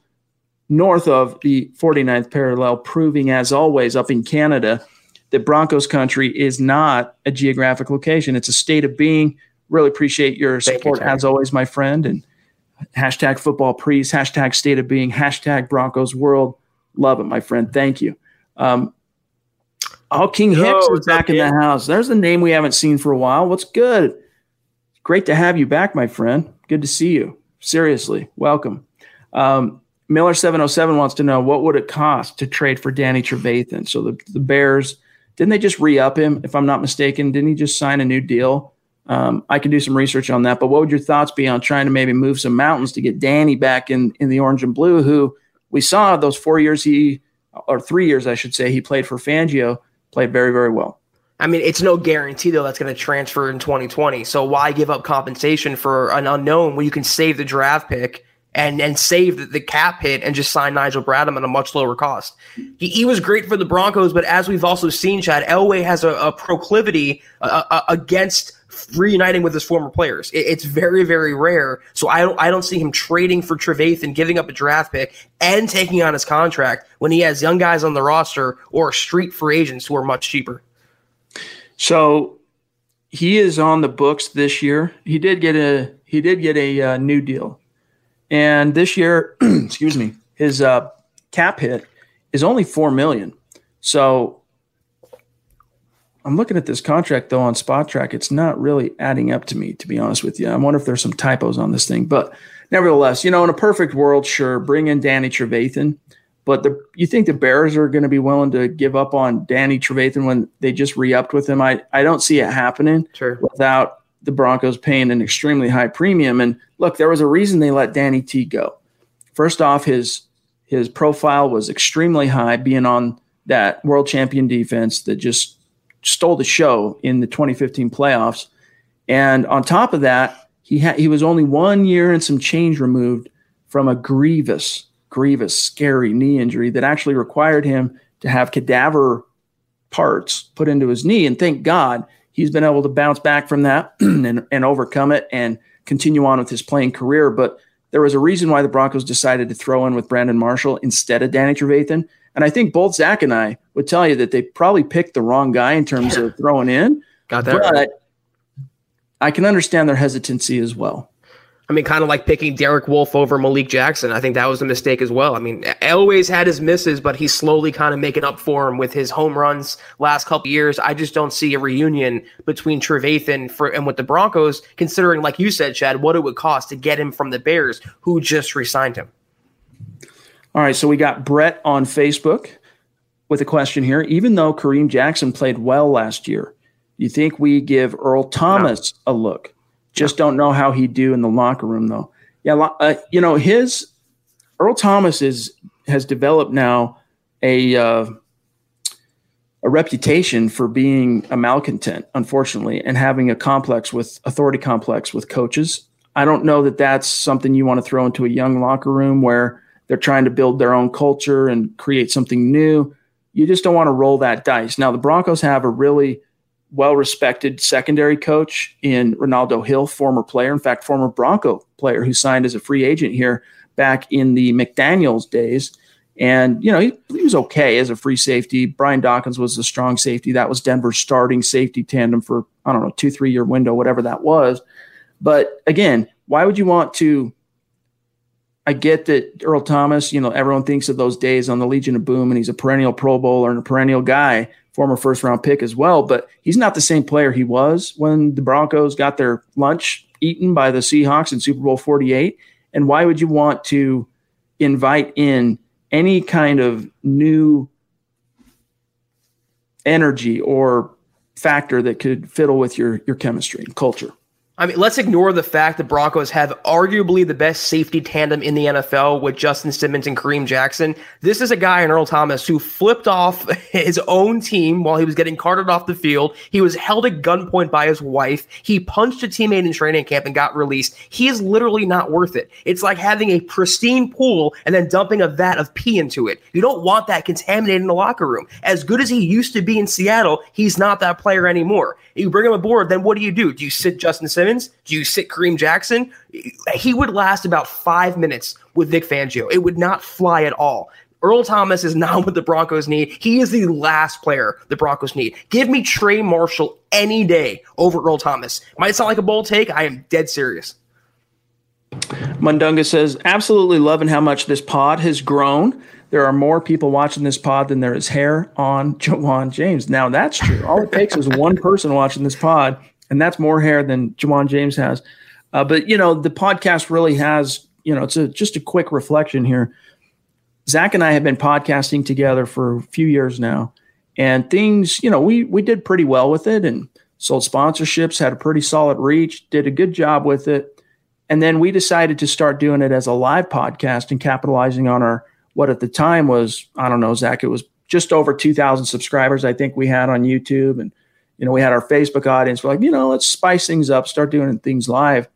north of the 49th parallel, proving as always up in Canada that Broncos country is not a geographic location. It's a state of being. Really appreciate your support you, as always, my friend. And hashtag football priest, hashtag state of being, hashtag Broncos world. Love it, my friend. Thank you. Um, oh, King Hicks is back in the house. There's a name we haven't seen for a while. What's good? Great to have you back, my friend. Good to see you. Seriously, welcome. Um, Miller seven oh seven wants to know what would it cost to trade for Danny Trevathan. So the the Bears didn't they just re up him? If I'm not mistaken, didn't he just sign a new deal? Um, I can do some research on that. But what would your thoughts be on trying to maybe move some mountains to get Danny back in in the orange and blue? Who we saw those four years he or three years I should say he played for Fangio played very very well. I mean, it's no guarantee though that's going to transfer in 2020. So why give up compensation for an unknown when you can save the draft pick and and save the, cap hit and just sign Nigel Bradham at a much lower cost. He, he was great for the Broncos, but as we've also seen, Chad Elway has a, a proclivity uh, uh, against reuniting with his former players. It, it's very very rare. So I don't I don't see him trading for Trevathan, giving up a draft pick, and taking on his contract when he has young guys on the roster or street free agents who are much cheaper. So he is on the books this year. He did get a he did get a uh, new deal and this year, excuse me, his uh, cap hit is only four million. So I'm looking at this contract though on Spotrac. It's not really adding up to me, to be honest with you. I wonder if there's some typos on this thing. But nevertheless, you know, in a perfect world, sure, bring in Danny Trevathan. But the, you think the Bears are going to be willing to give up on Danny Trevathan when they just re-upped with him? I, I don't see it happening sure. without the Broncos paying an extremely high premium. And look, there was a reason they let Danny T go. First off, his his profile was extremely high, being on that world champion defense that just stole the show in the 2015 playoffs. And on top of that, he had he was only one year and some change removed from a grievous, grievous, scary knee injury that actually required him to have cadaver parts put into his knee. And thank God he's been able to bounce back from that and, and overcome it and continue on with his playing career. But there was a reason why the Broncos decided to throw in with Brandon Marshall instead of Danny Trevathan. And I think both Zach and I would tell you that they probably picked the wrong guy in terms yeah. of throwing in. Got that. But right. I can understand their hesitancy as well. I mean, kind of like picking Derek Wolfe over Malik Jackson. I think that was a mistake as well. I mean, Elway's had his misses, but he's slowly kind of making up for him with his home runs last couple years. I just don't see a reunion between Trevathan for and with the Broncos, considering, like you said, Chad, what it would cost to get him from the Bears, who just re-signed him. All right, so we got Brett on Facebook with a question here. Even though Kareem Jackson played well last year, you think we give Earl Thomas no. a look? Just don't know how he'd do in the locker room, though. Yeah, uh, you know his Earl Thomas is has developed now a uh, a reputation for being a malcontent, unfortunately, and having a complex with authority complex with coaches. I don't know that that's something you want to throw into a young locker room where they're trying to build their own culture and create something new. You just don't want to roll that dice. Now, the Broncos have a really well respected secondary coach in Renaldo Hill, former player, in fact, former Bronco player who signed as a free agent here back in the McDaniels days. And, you know, he, he, was okay as a free safety. Brian Dawkins was a strong safety. That was Denver's starting safety tandem for, I don't know, two, three year window, whatever that was. But again, why would you want to? I get that Earl Thomas, you know, everyone thinks of those days on the Legion of Boom and he's a perennial Pro Bowler and a perennial guy, former first round pick as well, but he's not the same player he was when the Broncos got their lunch eaten by the Seahawks in Super Bowl 48. And why would you want to invite in any kind of new energy or factor that could fiddle with your your chemistry and culture? I mean, let's ignore the fact the Broncos have arguably the best safety tandem in the NFL with Justin Simmons and Kareem Jackson. This is a guy in Earl Thomas who flipped off his own team while he was getting carted off the field. He was held at gunpoint by his wife. He punched a teammate in training camp and got released. He is literally not worth it. It's like having a pristine pool and then dumping a vat of pee into it. You don't want that contaminated in the locker room. As good as he used to be in Seattle, he's not that player anymore. You bring him aboard, then what do you do? Do you sit Justin Simmons? Do you sit Kareem Jackson? He would last about five minutes with Vic Fangio. It would not fly at all. Earl Thomas is not what the Broncos need. He is the last player the Broncos need. Give me Trey Marshall any day over Earl Thomas. Might sound like a bold take. I am dead serious. Mundunga says, absolutely loving how much this pod has grown. There are more people watching this pod than there is hair on Ja'Wuan James. Now that's true. All it takes is one person watching this pod, and that's more hair than Ja'Wuan James has. Uh, but you know, the podcast really has. You know, it's a, just a quick reflection here. Zach and I have been podcasting together for a few years now, and things. You know, we we did pretty well with it, and sold sponsorships, had a pretty solid reach, did a good job with it. And then we decided to start doing it as a live podcast and capitalizing on our what at the time was I don't know Zach it was just over 2,000 subscribers I think we had on YouTube and you know we had our Facebook audience we're like you know let's spice things up start doing things live.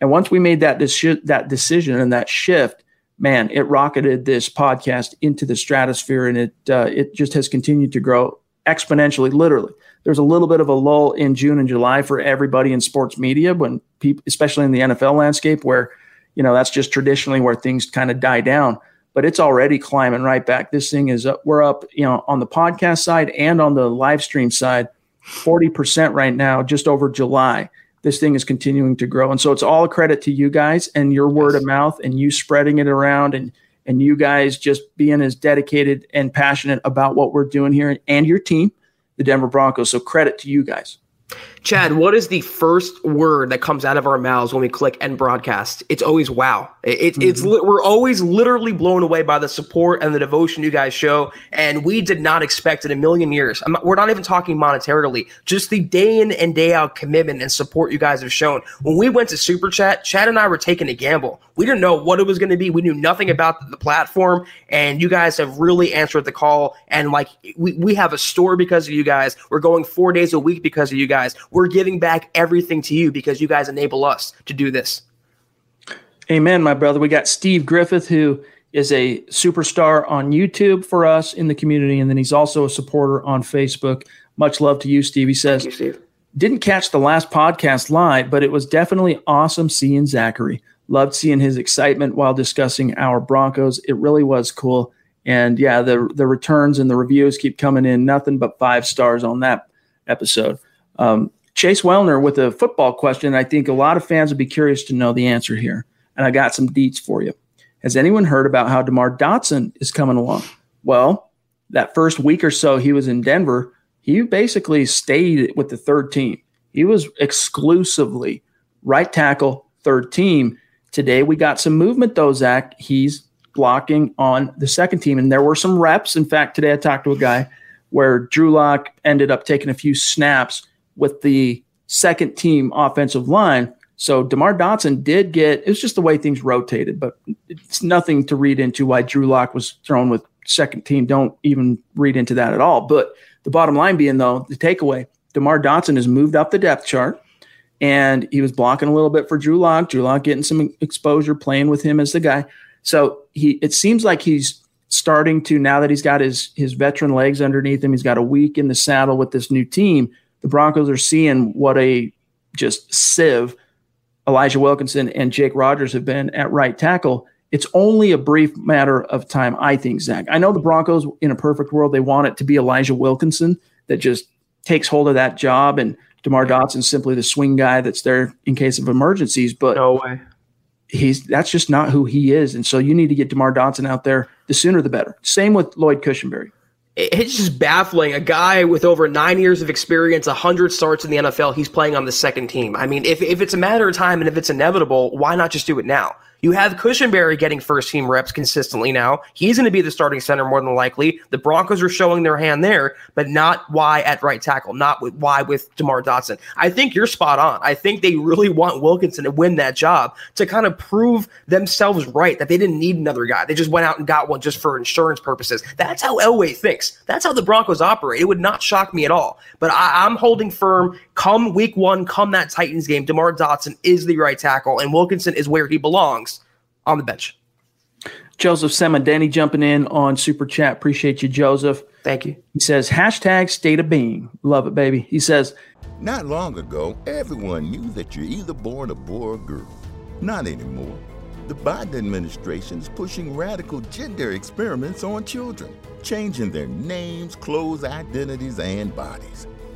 And once we made that deci- that decision and that shift man it rocketed this podcast into the stratosphere and it uh, it just has continued to grow exponentially literally. There's a little bit of a lull in June and July for everybody in sports media when people especially in the NFL landscape where you know that's just traditionally where things kind of die down. But it's already climbing right back. This thing is up, we're up, you know, on the podcast side and on the live stream side, 40% right now, just over July. This thing is continuing to grow. And so it's all a credit to you guys and your word of mouth and you spreading it around and and you guys just being as dedicated and passionate about what we're doing here and your team, the Denver Broncos. So credit to you guys. Chad, what is the first word that comes out of our mouths when we click end broadcast? It's always wow. It, mm-hmm. It's we're always literally blown away by the support and the devotion you guys show, and we did not expect in a million years. Not, we're not even talking monetarily, just the day in and day out commitment and support you guys have shown. When we went to Super Chat, Chad and I were taking a gamble. We didn't know what it was going to be. We knew nothing about the, the platform, and you guys have really answered the call. And like we we have a store because of you guys. We're going four days a week because of you guys. We're giving back everything to you because you guys enable us to do this. Amen, my brother. We got Steve Griffith, who is a superstar on YouTube for us in the community, and then he's also a supporter on Facebook. Much love to you, Steve. He says, you, Steve. Didn't catch the last podcast live, but it was definitely awesome seeing Zachary. Loved seeing his excitement while discussing our Broncos. It really was cool. And yeah, the the returns and the reviews keep coming in. Nothing but five stars on that episode. Um, Chase Wellner with a football question. I think a lot of fans would be curious to know the answer here. And I got some deets for you. Has anyone heard about how DeMar Dotson is coming along? Well, that first week or so he was in Denver, he basically stayed with the third team. He was exclusively right tackle, third team. Today we got some movement though, Zach. He's blocking on the second team, and there were some reps. In fact, today I talked to a guy where Drew Lock ended up taking a few snaps with the second team offensive line. So DeMar Dotson did get, it was just the way things rotated, but it's nothing to read into why Drew Lock was thrown with second team. Don't even read into that at all. But the bottom line being, though, the takeaway DeMar Dotson has moved up the depth chart and he was blocking a little bit for Drew Lock. Drew Lock getting some exposure, playing with him as the guy. So he, it seems like he's starting to now that he's got his his veteran legs underneath him. He's got a week in the saddle with this new team the Broncos are seeing what a just sieve Elijah Wilkinson and Jake Rogers have been at right tackle. It's only a brief matter of time, I think, Zach. I know the Broncos, in a perfect world, they want it to be Elijah Wilkinson that just takes hold of that job, and DeMar Dotson simply the swing guy that's there in case of emergencies. But no way. he's that's just not who he is. And so you need to get DeMar Dotson out there. The sooner the better. Same with Lloyd Cushenberry it's just baffling. A guy with over nine years of experience, 100 starts in the NFL, he's playing on the second team. I mean, if, if it's a matter of time and if it's inevitable, why not just do it now? You have Cushenberry getting first team reps consistently now. He's going to be the starting center more than likely. The Broncos are showing their hand there, but not why at right tackle, not with why with DeMar Dotson. I think you're spot on. I think they really want Wilkinson to win that job to kind of prove themselves right that they didn't need another guy. They just went out and got one just for insurance purposes. That's how Elway thinks. That's how the Broncos operate. It would not shock me at all. But I, I'm holding firm. Come week one, come that Titans game, DeMar Dotson is the right tackle, and Wilkinson is where he belongs on the bench. Joseph Semadeni jumping in on Super Chat. Appreciate you, Joseph. Thank you. He says, hashtag state of being. Love it, baby. He says, Not long ago, everyone knew that you're either born a boy or girl. Not anymore. The Biden administration is pushing radical gender experiments on children, changing their names, clothes, identities, and bodies.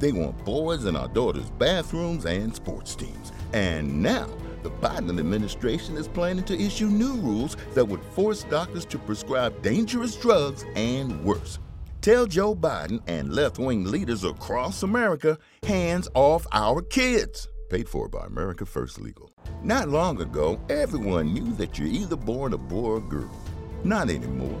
They want boys in our daughters' bathrooms and sports teams. And now, the Biden administration is planning to issue new rules that would force doctors to prescribe dangerous drugs and worse. Tell Joe Biden and left wing leaders across America hands off our kids. Paid for by America First Legal. Not long ago, everyone knew that you're either born a boy or girl. Not anymore.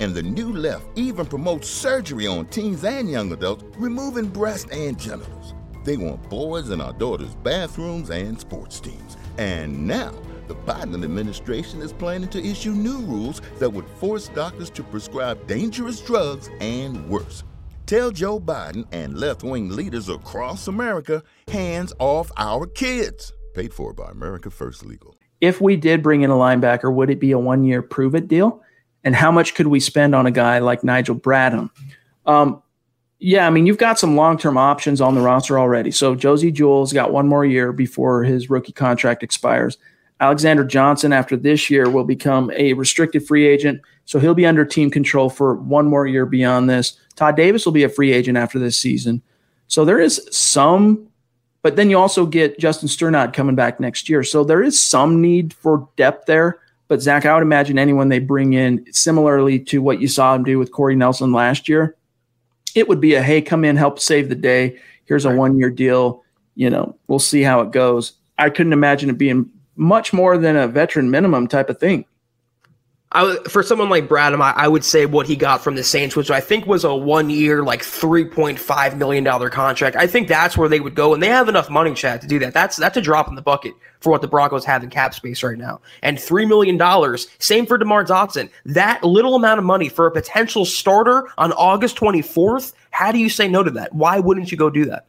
and the new left even promotes surgery on teens and young adults, removing breasts and genitals. They want boys in our daughters' bathrooms and sports teams. And now, the Biden administration is planning to issue new rules that would force doctors to prescribe dangerous drugs and worse. Tell Joe Biden and left wing leaders across America hands off our kids. Paid for by America First Legal. If we did bring in a linebacker, would it be a one year prove it deal? And how much could we spend on a guy like Nigel Bradham? Um, yeah, I mean, you've got some long term options on the roster already. So Josey Jewell's got one more year before his rookie contract expires. Alexander Johnson, after this year, will become a restricted free agent. So he'll be under team control for one more year beyond this. Todd Davis will be a free agent after this season. So there is some, but then you also get Justin Strnad coming back next year. So there is some need for depth there. But Zach, I would imagine anyone they bring in, similarly to what you saw him do with Corey Nelson last year, it would be a hey, come in, help save the day. Here's a right. one year deal. You know, we'll see how it goes. I couldn't imagine it being much more than a veteran minimum type of thing. I, for someone like Bradham, I, I, would say what he got from the Saints, which I think was a one year, like $3.5 million contract. I think that's where they would go, and they have enough money, Chad, to do that. That's that's a drop in the bucket for what the Broncos have in cap space right now. And $3 million, same for DeMar Dotson. That little amount of money for a potential starter on August 24th, how do you say no to that? Why wouldn't you go do that?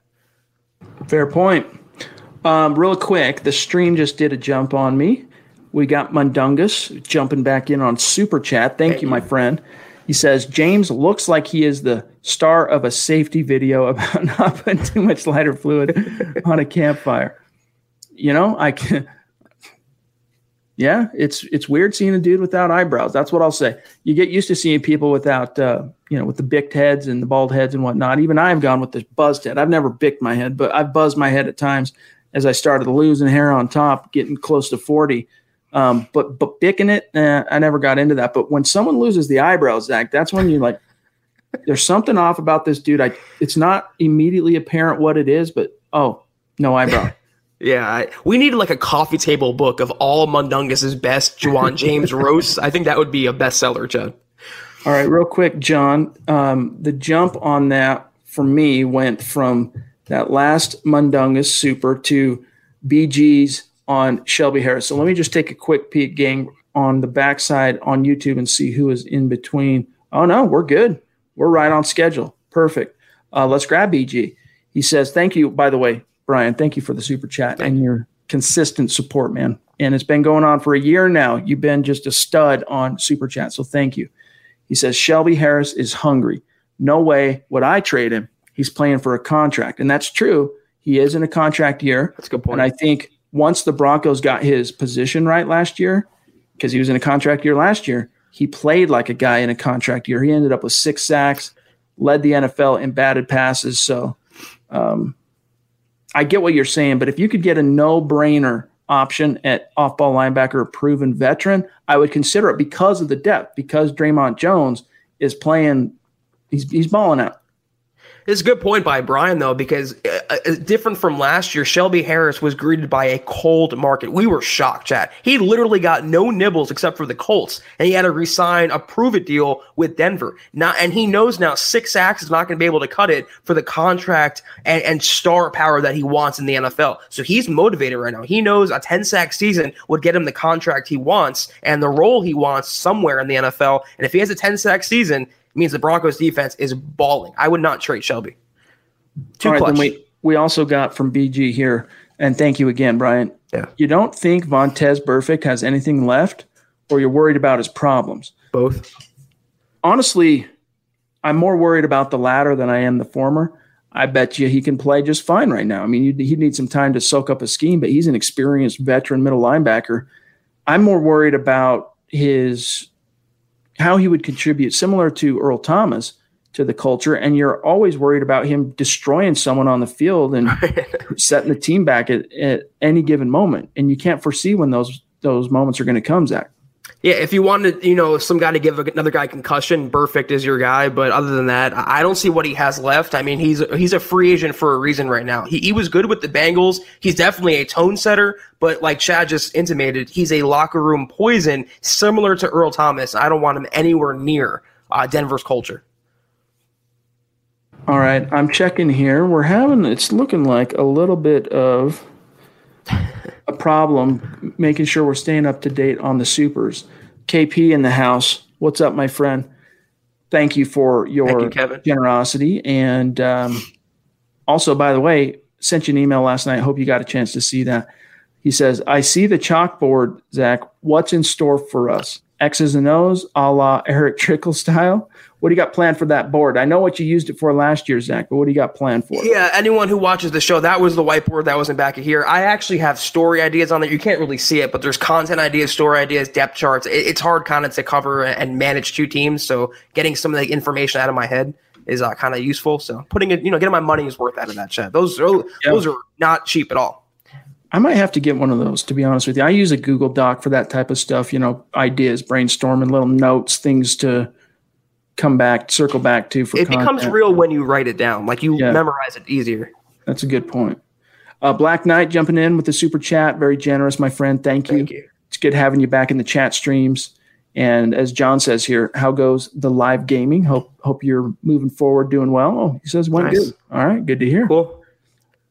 Fair point. Um, real quick, the stream just did a jump on me. We got Mundungus jumping back in on Super Chat. Thank you, my friend. He says James looks like he is the star of a safety video about not putting too much lighter fluid on a campfire. You know, I can. Yeah, it's it's weird seeing a dude without eyebrows. That's what I'll say. You get used to seeing people without, uh, you know, with the bicked heads and the bald heads and whatnot. Even I've gone with the buzzed head. I've never bicked my head, but I've buzzed my head at times as I started losing hair on top, getting close to forty um, but but picking it, eh, I never got into that. But when someone loses the eyebrows, Zach, that's when you're like, there's something off about this dude. I it's not immediately apparent what it is, but oh, no eyebrow. Yeah, I, we need like a coffee table book of all Mundungus's best Ja'Wuan James roasts. I think that would be a bestseller, Chad. All right, real quick, John. Um, the jump on that for me went from that last Mundungus Super to BG's on Shelby Harris. So let me just take a quick peek, gang, on the backside on YouTube and see who is in between. Oh no, we're good. We're right on schedule. Perfect. Uh, let's grab BG. He says, "Thank you." By the way, Brian, thank you for the super chat and your consistent support, man. And it's been going on for a year now. You've been just a stud on super chat, so thank you. He says Shelby Harris is hungry. No way would I trade him. He's playing for a contract, and that's true. He is in a contract year. That's a good point. And I think once the Broncos got his position right last year, because he was in a contract year last year, he played like a guy in a contract year. He ended up with six sacks, led the NFL in batted passes. So um, I get what you're saying, but if you could get a no brainer option at off ball linebacker, a proven veteran, I would consider it because of the depth, because Dre'Mont Jones is playing, he's, he's balling out. It's a good point by Brian, though, because uh, uh, different from last year, Shelby Harris was greeted by a cold market. We were shocked, Chad. He literally got no nibbles except for the Colts, and he had to resign a prove it deal with Denver. Now, and he knows now six sacks is not going to be able to cut it for the contract and, and star power that he wants in the NFL. So he's motivated right now. He knows a 10 sack season would get him the contract he wants and the role he wants somewhere in the NFL. And if he has a 10 sack season, means the Broncos defense is balling. I would not trade Shelby. Too All right, we, we also got from BG here, and thank you again, Brian. Yeah. You don't think Vontaze Burfict has anything left, or you're worried about his problems? Both. Honestly, I'm more worried about the latter than I am the former. I bet you he can play just fine right now. I mean, he'd need some time to soak up a scheme, but he's an experienced veteran middle linebacker. I'm more worried about his how he would contribute, similar to Earl Thomas, to the culture. And you're always worried about him destroying someone on the field and setting the team back at, at any given moment. And you can't foresee when those those moments are going to come, Zach. Yeah, if you wanted, you know, some guy to give another guy concussion, Burfict is your guy. But other than that, I don't see what he has left. I mean, he's he's a free agent for a reason right now. He, he was good with the Bengals. He's definitely a tone setter. But like Chad just intimated, he's a locker room poison, similar to Earl Thomas. I don't want him anywhere near uh, Denver's culture. All right, I'm checking here. We're having it's looking like a little bit of a problem making sure we're staying up to date on the supers. KP in the house. What's up, my friend? Thank you for your you, generosity. And um, also, by the way, sent you an email last night. Hope you got a chance to see that. He says, I see the chalkboard, Zach. What's in store for us? X's and O's a la Eric Trickle style? What do you got planned for that board? I know what you used it for last year, Zach, but what do you got planned for? Yeah, anyone who watches the show, that was the whiteboard that was in back of here. I actually have story ideas on there. You can't really see it, but there's content ideas, story ideas, depth charts. it's hard kind of to cover and manage two teams. So getting some of the information out of my head is uh, kind of useful. So putting it, you know, getting my money's worth out of that chat. Those are, yeah. those are not cheap at all. I might have to get one of those to be honest with you. I use a Google Doc for that type of stuff, you know, ideas, brainstorming, little notes, things to come back, circle back to for it content. becomes real when you write it down. Like you yeah. memorize it easier. That's a good point. Uh, Black Knight jumping in with the super chat, very generous, my friend. Thank you. Thank you. It's good having you back in the chat streams. And as John says here, how goes the live gaming? Hope hope you're moving forward, doing well. Oh, he says went nice. good. All right, good to hear. Cool.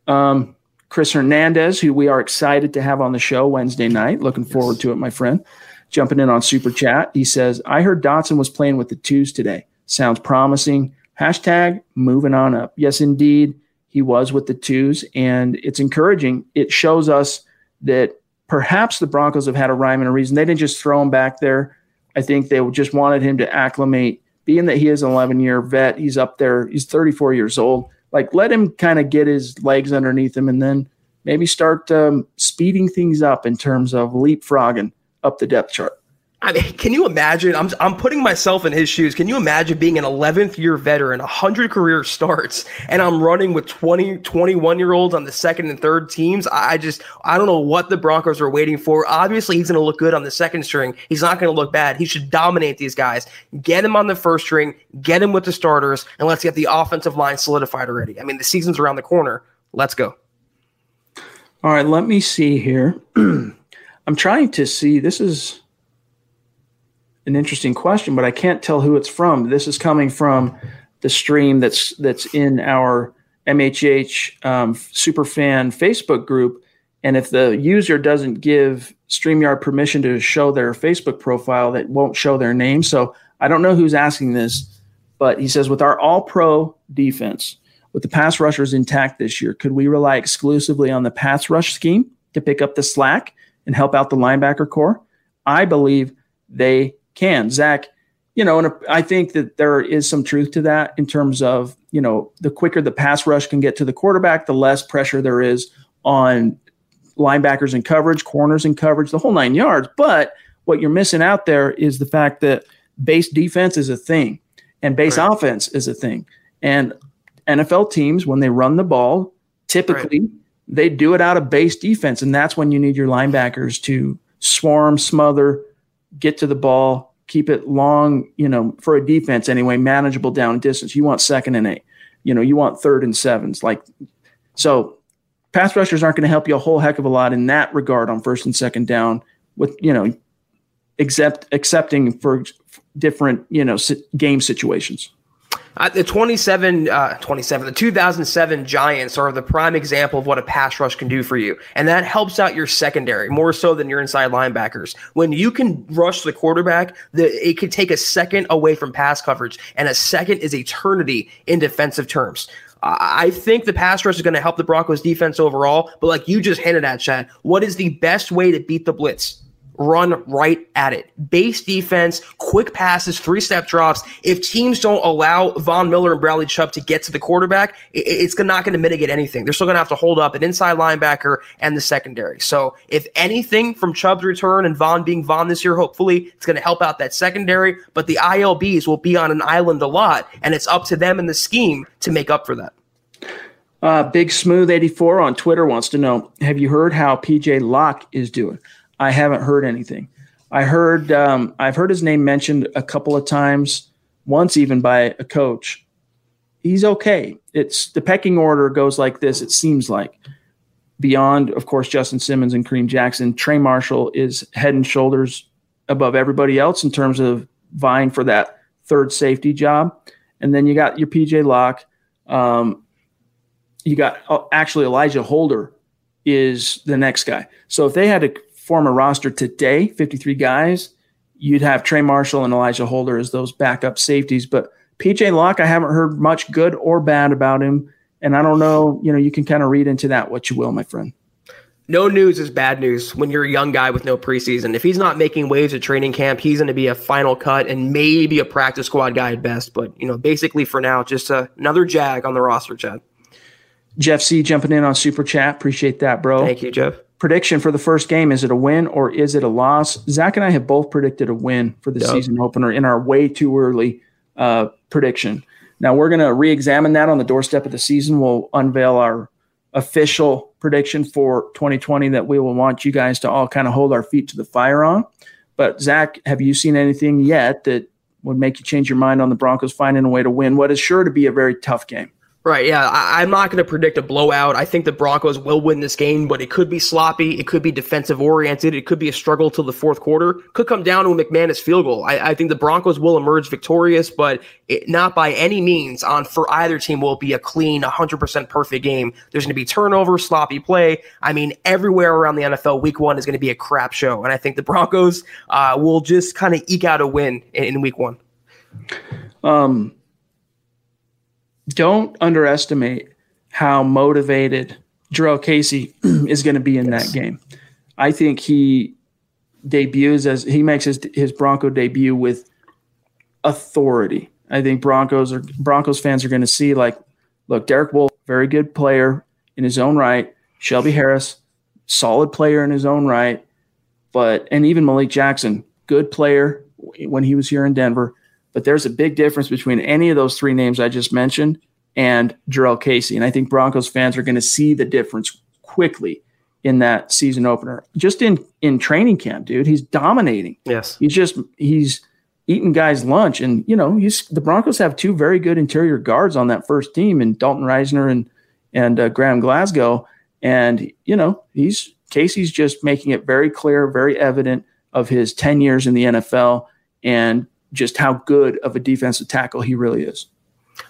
Um, Chris Hernandez, who we are excited to have on the show Wednesday night. Looking forward to it, my friend jumping in on super chat. He says, I heard Dotson was playing with the twos today. Sounds promising. Hashtag moving on up. Yes, indeed. He was with the twos, and it's encouraging. It shows us that perhaps the Broncos have had a rhyme and a reason. They didn't just throw him back there. I think they just wanted him to acclimate. Being that he is an 11 year vet, he's up there, he's 34 years old. Like, let him kind of get his legs underneath him and then maybe start um, speeding things up in terms of leapfrogging up the depth chart. I mean, can you imagine? I'm, I'm putting myself in his shoes. Can you imagine being an 11th year veteran, 100 career starts, and I'm running with 20, 21 year olds on the second and third teams? I just, I don't know what the Broncos are waiting for. Obviously, he's going to look good on the second string. He's not going to look bad. He should dominate these guys. Get him on the first string, get him with the starters, and let's get the offensive line solidified already. I mean, the season's around the corner. Let's go. All right, let me see here. I'm trying to see. This is an interesting question, but I can't tell who it's from. This is coming from the stream that's that's in our MHH um, Superfan Facebook group. And if the user doesn't give StreamYard permission to show their Facebook profile, that won't show their name. So I don't know who's asking this, but he says, with our all pro defense, with the pass rushers intact this year, could we rely exclusively on the pass rush scheme to pick up the slack and help out the linebacker corps? I believe they can. Zach, you know, and I think that there is some truth to that in terms of, you know, the quicker the pass rush can get to the quarterback, the less pressure there is on linebackers in coverage, corners in coverage, the whole nine yards. But what you're missing out there is the fact that base defense is a thing and base right. offense is a thing. And NFL teams, when they run the ball, typically right. they do it out of base defense. And that's when you need your linebackers to swarm, smother, get to the ball, keep it long, you know, for a defense anyway, manageable down distance. You want second and eight. You know, you want third and sevens. Like so pass rushers aren't going to help you a whole heck of a lot in that regard on first and second down with, you know, except accepting for different, you know, game situations. Uh, the 27, uh, 27, the 2007 Giants are the prime example of what a pass rush can do for you. And that helps out your secondary more so than your inside linebackers. When you can rush the quarterback, the, it could take a second away from pass coverage, and a second is eternity in defensive terms. I think the pass rush is going to help the Broncos defense overall, but like you just hinted at, Chad, what is the best way to beat the blitz? Run right at it. Base defense, quick passes, three step drops. If teams don't allow Von Miller and Bradley Chubb to get to the quarterback, it's not going to mitigate anything. They're still going to have to hold up an inside linebacker and the secondary. So if anything from Chubb's return and Von being Von this year, hopefully it's going to help out that secondary. But the ILBs will be on an island a lot, and it's up to them in the scheme to make up for that. Uh, Big Smooth 84 on Twitter wants to know Have you heard how PJ Locke is doing? I haven't heard anything. I heard um, I've heard his name mentioned a couple of times, once even by a coach. He's okay. It's the pecking order goes like this. It seems like beyond, of course, Justin Simmons and Kareem Jackson, Trey Marshall is head and shoulders above everybody else in terms of vying for that third safety job. And then you got your PJ Locke. Um, you got uh, actually Alijah Holder is the next guy. So if they had to form a roster today, 53 guys, you'd have Trey Marshall and Alijah Holder as those backup safeties. But PJ Locke, I haven't heard much good or bad about him. And I don't know, you know, you can kind of read into that what you will, my friend. No news is bad news when you're a young guy with no preseason. If he's not making waves at training camp, he's going to be a final cut and maybe a practice squad guy at best. But, you know, basically for now, just uh, another Jag on the roster, Chad. Jeff C jumping in on Super Chat. Appreciate that, bro. Thank you, Jeff prediction for the first game is it a win or is it a loss? Zach and I have both predicted a win for the yep. season opener in our way too early uh, prediction. Now we're going to re examine that on the doorstep of the season. We'll unveil our official prediction for 2020 that we will want you guys to all kind of hold our feet to the fire on. But Zach, have you seen anything yet that would make you change your mind on the Broncos finding a way to win what is sure to be a very tough game? Right. Yeah. I, am not going to predict a blowout. I think the Broncos will win this game, but it could be sloppy. It could be defensive oriented. It could be a struggle till the fourth quarter. Could come down to a McManus field goal. I, I think the Broncos will emerge victorious, but it, not by any means on for either team will be a clean, 100% perfect game. There's going to be turnover, sloppy play. I mean, everywhere around the NFL, week one is going to be a crap show. And I think the Broncos uh, will just kind of eke out a win in, in week one. Um, don't underestimate how motivated Jurrell Casey is going to be in yes. that game. I think he debuts as he makes his his Bronco debut with authority. I think Broncos are Broncos fans are going to see like, look, Derek Wolfe, very good player in his own right. Shelby Harris, solid player in his own right, but and even Malik Jackson, good player when he was here in Denver. But there's a big difference between any of those three names I just mentioned and Jurrell Casey. And I think Broncos fans are going to see the difference quickly in that season opener. Just in in training camp, dude, he's dominating. Yes. He's just he's eating guys lunch and you know, he's the Broncos have two very good interior guards on that first team and Dalton Risner and and uh, Graham Glasgow and you know, he's Casey's just making it very clear, very evident of his 10 years in the NFL and just how good of a defensive tackle he really is.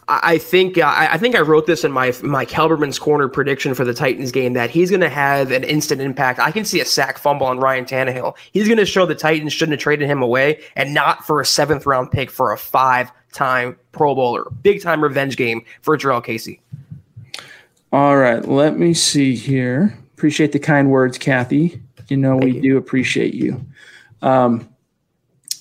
I think I think I wrote this in my my Kelberman's corner prediction for the Titans game that he's going to have an instant impact. I can see a sack fumble on Ryan Tannehill. He's going to show the Titans shouldn't have traded him away and not for a seventh round pick for a five time Pro Bowler. Big time revenge game for Jurrell Casey. All right, let me see here. Appreciate the kind words, Kathy. You know Thank we you. do appreciate you. Um,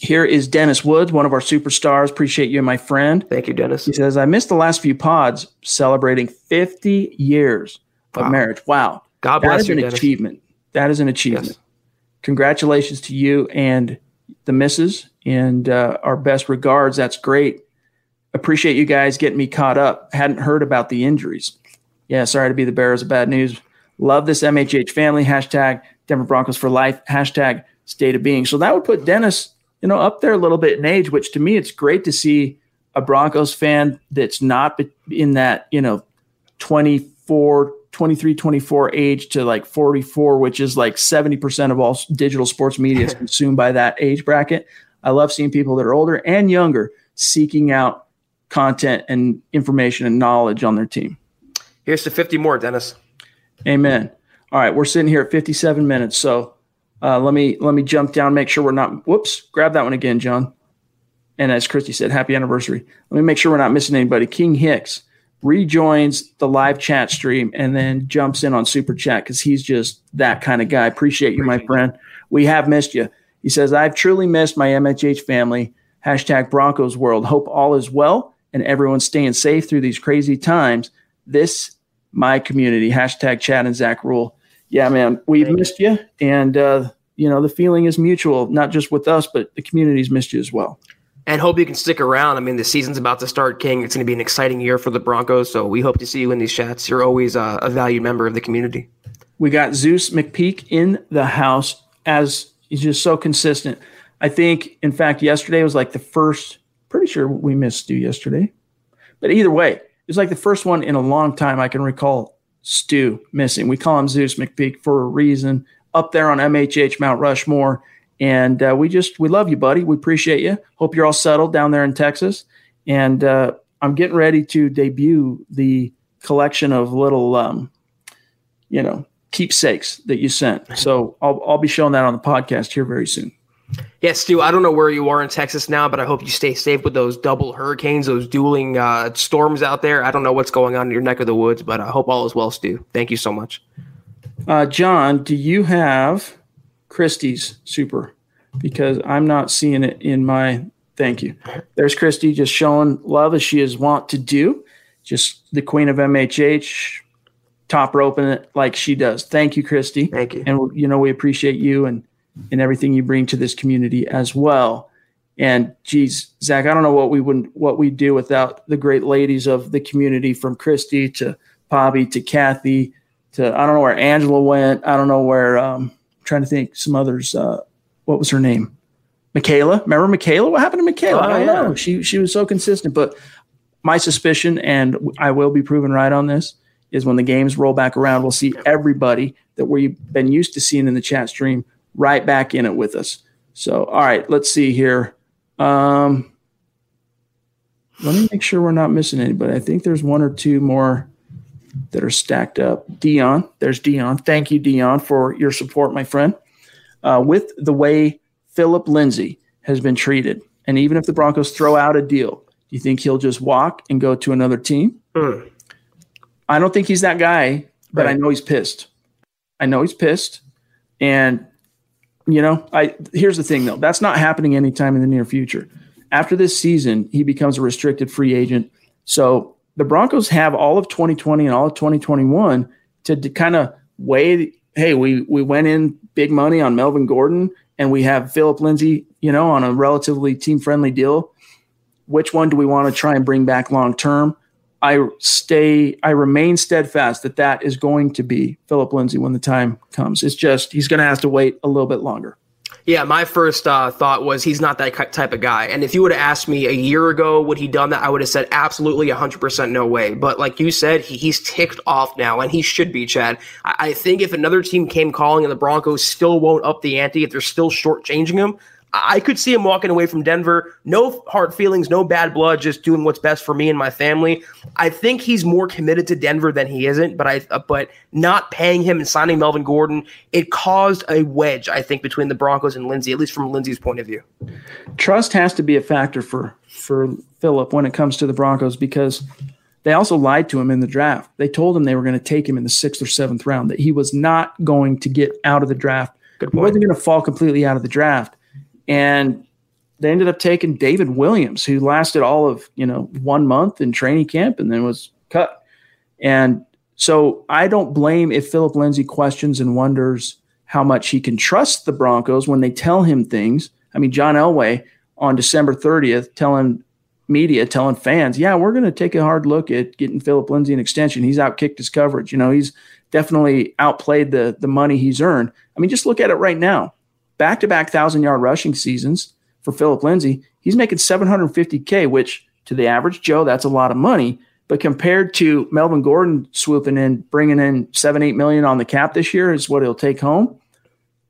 here is Dennis Woods, one of our superstars. Appreciate you, my friend. Thank you, Dennis. He says, I missed the last few pods celebrating 50 years wow. of marriage. Wow. God bless that is you, an Dennis. achievement. That is an achievement. Yes. Congratulations to you and the missus, and uh, our best regards. That's great. Appreciate you guys getting me caught up. Hadn't heard about the injuries. Yeah, sorry to be the bearers of bad news. Love this MHH family. Hashtag Denver Broncos for life. Hashtag state of being. So that would put Dennis you know, up there a little bit in age, which to me, it's great to see a Broncos fan that's not in that, you know, 24, 23, 24 age to like 44, which is like 70% of all digital sports media is consumed by that age bracket. I love seeing people that are older and younger seeking out content and information and knowledge on their team. Here's to 50 more, Dennis. Amen. All right, we're sitting here at 57 minutes. So uh, let me let me jump down, make sure we're not. Whoops, grab that one again, John. And as Christy said, happy anniversary. Let me make sure we're not missing anybody. King Hicks rejoins the live chat stream and then jumps in on super chat because he's just that kind of guy. Appreciate you, my friend. We have missed you. He says, I've truly missed my MHH family. Hashtag Broncos world. Hope all is well and everyone's staying safe through these crazy times. This, my community. Hashtag Chad and Zach rule yeah, man, we've Thank missed you. And, uh, you know, the feeling is mutual, not just with us, but the community's missed you as well. And hope you can stick around. I mean, the season's about to start, King. It's going to be an exciting year for the Broncos. So we hope to see you in these chats. You're always uh, a valued member of the community. We got Zeus McPeak in the house as he's just so consistent. I think, in fact, yesterday was like the first, pretty sure we missed you yesterday. But either way, it was like the first one in a long time I can recall Stu missing. We call him Zeus McPeak for a reason. Up there on MHH Mount Rushmore, and uh, we just we love you, buddy. We appreciate you. Hope you're all settled down there in Texas. And uh, I'm getting ready to debut the collection of little, um, you know, keepsakes that you sent. So I'll I'll be showing that on the podcast here very soon. Yeah, Stu, I don't know where you are in Texas now, but I hope you stay safe with those double hurricanes, those dueling uh, storms out there. I don't know what's going on in your neck of the woods, but I hope all is well, Stu. Thank you so much. Uh, John, do you have Christie's super? Because I'm not seeing it in my. Thank you. There's Christy just showing love as she is wont to do. Just the queen of MHH, top roping it like she does. Thank you, Christy. Thank you. And you know we appreciate you and and everything you bring to this community as well. And geez, Zach, I don't know what we wouldn't what we'd do without the great ladies of the community, from Christy to Bobby to Kathy to I don't know where Angela went. I don't know where. Um, I'm trying to think some others. Uh, what was her name? Michaela. Remember Michaela? What happened to Michaela? Oh, I don't yeah. know. She she was so consistent. But my suspicion, and I will be proven right on this, is when the games roll back around, we'll see everybody that we've been used to seeing in the chat stream right back in it with us. So, all right, let's see here. Um, let me make sure we're not missing anybody. I think there's one or two more that are stacked up. Dion, there's Dion. Thank you, Dion, for your support, my friend. Uh, with the way Phillip Lindsay has been treated, and even if the Broncos throw out a deal, do you think he'll just walk and go to another team? Mm. I don't think he's that guy, but right. I know he's pissed. I know he's pissed, and you know, I here's the thing though. That's not happening anytime in the near future. After this season, he becomes a restricted free agent. So the Broncos have all of 2020 and all of 2021 to, to kind of weigh. Hey, we we went in big money on Melvin Gordon, and we have Phillip Lindsay, you know, on a relatively team friendly deal. Which one do we want to try and bring back long term? I stay, I remain steadfast that that is going to be Phillip Lindsay when the time comes. It's just he's going to have to wait a little bit longer. Yeah, my first uh, thought was he's not that type of guy. And if you would have asked me a year ago, would he done that? I would have said absolutely 100% no way. But like you said, he, he's ticked off now, and he should be, Chad. I, I think if another team came calling and the Broncos still won't up the ante, if they're still shortchanging him, I could see him walking away from Denver. No hard feelings, no bad blood, just doing what's best for me and my family. I think he's more committed to Denver than he isn't, but I uh, but not paying him and signing Melvin Gordon, it caused a wedge, I think, between the Broncos and Lindsay, at least from Lindsay's point of view. Trust has to be a factor for for Phillip when it comes to the Broncos because they also lied to him in the draft. They told him they were going to take him in the sixth or seventh round, that he was not going to get out of the draft. Good He wasn't going to fall completely out of the draft. And they ended up taking David Williams, who lasted all of, you know, one month in training camp and then was cut. And so I don't blame if Phillip Lindsay questions and wonders how much he can trust the Broncos when they tell him things. I mean, John Elway on December 30th telling media, telling fans, yeah, we're going to take a hard look at getting Phillip Lindsay an extension. He's outkicked his coverage. You know, he's definitely outplayed the the money he's earned. I mean, just look at it right now back to back thousand yard rushing seasons for Phillip Lindsay. He's making 750K, which to the average Joe, that's a lot of money. But compared to Melvin Gordon swooping in, bringing in seven, eight million on the cap this year is what he'll take home.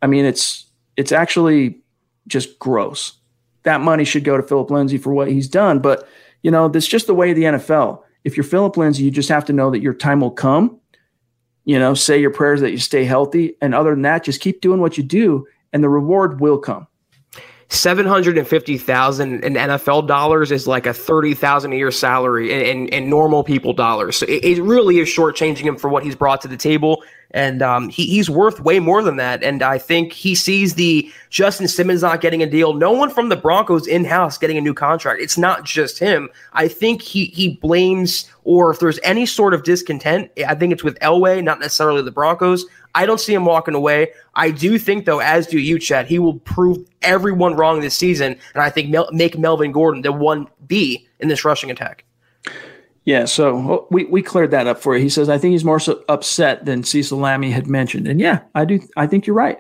I mean, it's it's actually just gross. That money should go to Phillip Lindsay for what he's done. But you know, that's just the way of the NFL. If you're Phillip Lindsay, you just have to know that your time will come. You know, say your prayers that you stay healthy. And other than that, just keep doing what you do and the reward will come. 750,000 in NFL dollars is like a 30,000 a year salary in, in, in, normal people dollars. So it, it, really is shortchanging him for what he's brought to the table. And um, he, he's worth way more than that. And I think he sees the Justin Simmons not getting a deal. No one from the Broncos in house getting a new contract. It's not just him. I think he, he blames, or if there's any sort of discontent, I think it's with Elway, not necessarily the Broncos. I don't see him walking away. I do think, though, as do you, Chad, he will prove everyone wrong this season, and I think make Melvin Gordon the one B in this rushing attack. Yeah, so we, we cleared that up for you. He says, I think he's more so upset than Cecil Lammey had mentioned. And yeah, I do. I think you're right.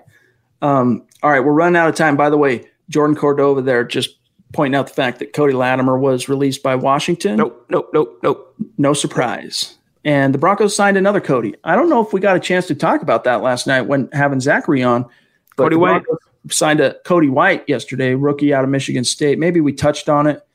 Um, all right, we're running out of time. By the way, Jordan Cordova there just pointing out the fact that Cody Latimer was released by Washington. Nope, nope, nope, nope. No surprise and the Broncos signed another Cody. I don't know if we got a chance to talk about that last night when having Zachary on. But Cody White signed a Cody White yesterday, rookie out of Michigan State. Maybe we touched on it.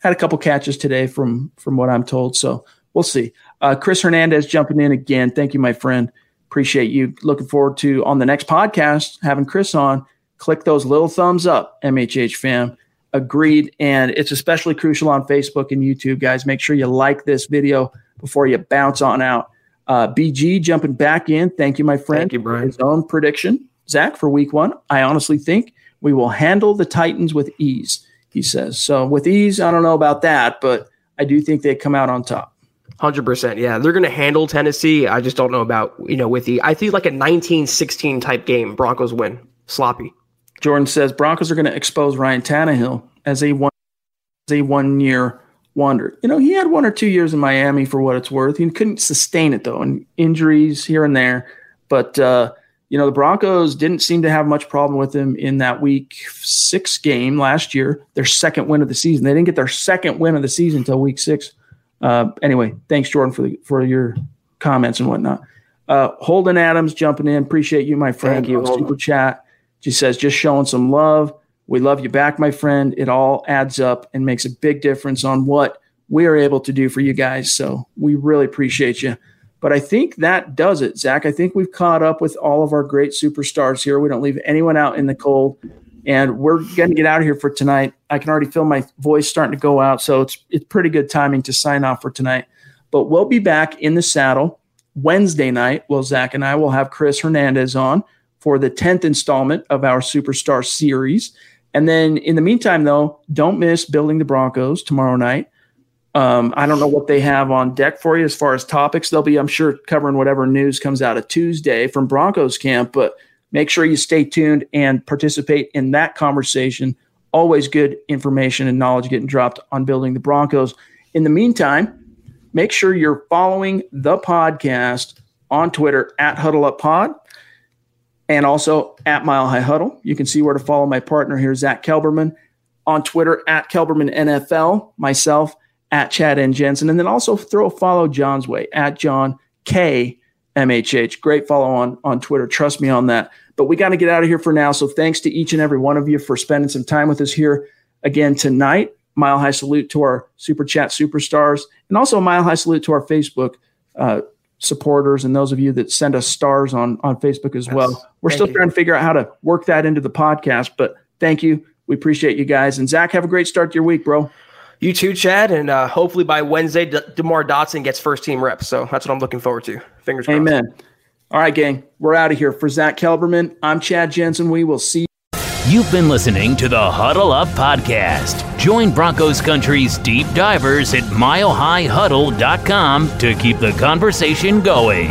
Had a couple catches today from from what I'm told. So we'll see. Uh, Chris Hernandez jumping in again. Thank you, my friend. Appreciate you. Looking forward to on the next podcast having Chris on. Click those little thumbs up, MHH fam. Agreed. And it's especially crucial on Facebook and YouTube, guys. Make sure you like this video before you bounce on out. Uh, BG jumping back in. Thank you, my friend. Thank you, Brian. His own prediction, Zach, for week one. I honestly think we will handle the Titans with ease, he says. So, with ease, I don't know about that, but I do think they come out on top. Hundred percent, yeah. They're going to handle Tennessee. I just don't know about you know with the. I think like a 19-16 type game. Broncos win, sloppy. Jordan says Broncos are going to expose Ryan Tannehill as a one as a one year wonder. You know, he had one or two years in Miami for what it's worth. He couldn't sustain it though, and injuries here and there. But uh, you know, the Broncos didn't seem to have much problem with him in that week six game last year, their second win of the season. They didn't get their second win of the season until week six. Uh, anyway, thanks, Jordan, for the, for your comments and whatnot. Uh, Holden Adams jumping in. Appreciate you, my friend. Thank you. Super chat. She says, just showing some love. We love you back, my friend. It all adds up and makes a big difference on what we are able to do for you guys. So we really appreciate you. But I think that does it, Zach. I think we've caught up with all of our great superstars here. We don't leave anyone out in the cold. And we're going to get out of here for tonight. I can already feel my voice starting to go out. So it's, it's pretty good timing to sign off for tonight. But we'll be back in the saddle Wednesday night. Well, Zach and I will have Chris Hernandez on for the 10th installment of our Superstar series. And then in the meantime, though, don't miss building the Broncos tomorrow night. Um, I don't know what they have on deck for you as far as topics. They'll be, I'm sure, covering whatever news comes out of Tuesday from Broncos camp, but make sure you stay tuned and participate in that conversation. Always good information and knowledge getting dropped on building the Broncos. In the meantime, make sure you're following the podcast on Twitter at Huddle Up Pod and also at Mile High Huddle. You can see where to follow my partner here, Zach Kelberman, on Twitter at Kelberman NFL, myself at Chad N. Jensen, and then also throw a follow John's way at John K MHH. Great follow on on Twitter. Trust me on that. But we got to get out of here for now. So thanks to each and every one of you for spending some time with us here again tonight. Mile high salute to our super chat superstars, and also a mile high salute to our Facebook uh, supporters and those of you that send us stars on on Facebook as yes. well. We're thank still you. trying to figure out how to work that into the podcast, but thank you. We appreciate you guys. And Zach, have a great start to your week, bro. You too, Chad, and uh, hopefully by Wednesday, De- Demar Dotson gets first team reps. So that's what I'm looking forward to. Fingers crossed. Amen. All right, gang, we're out of here. For Zach Kelberman, I'm Chad Jensen. We will see. You've been listening to the Huddle Up Podcast. Join Broncos Country's deep divers at milehighhuddle.com to keep the conversation going.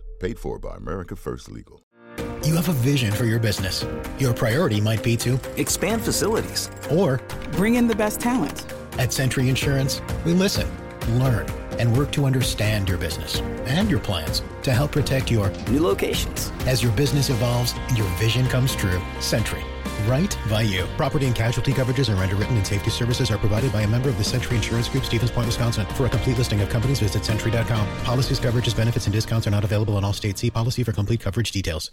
Paid for by America First Legal. You have a vision for your business. Your priority might be to expand facilities or bring in the best talent. At Sentry Insurance, we listen, learn, and work to understand your business and your plans to help protect your new locations. As your business evolves and your vision comes true, Sentry right by you. Property and casualty coverages and underwritten and safety services are provided by a member of the Sentry Insurance Group, Stevens Point, Wisconsin. For a complete listing of companies, visit sentry.com. Policies, coverages, benefits, and discounts are not available in all states. See policy for complete coverage details.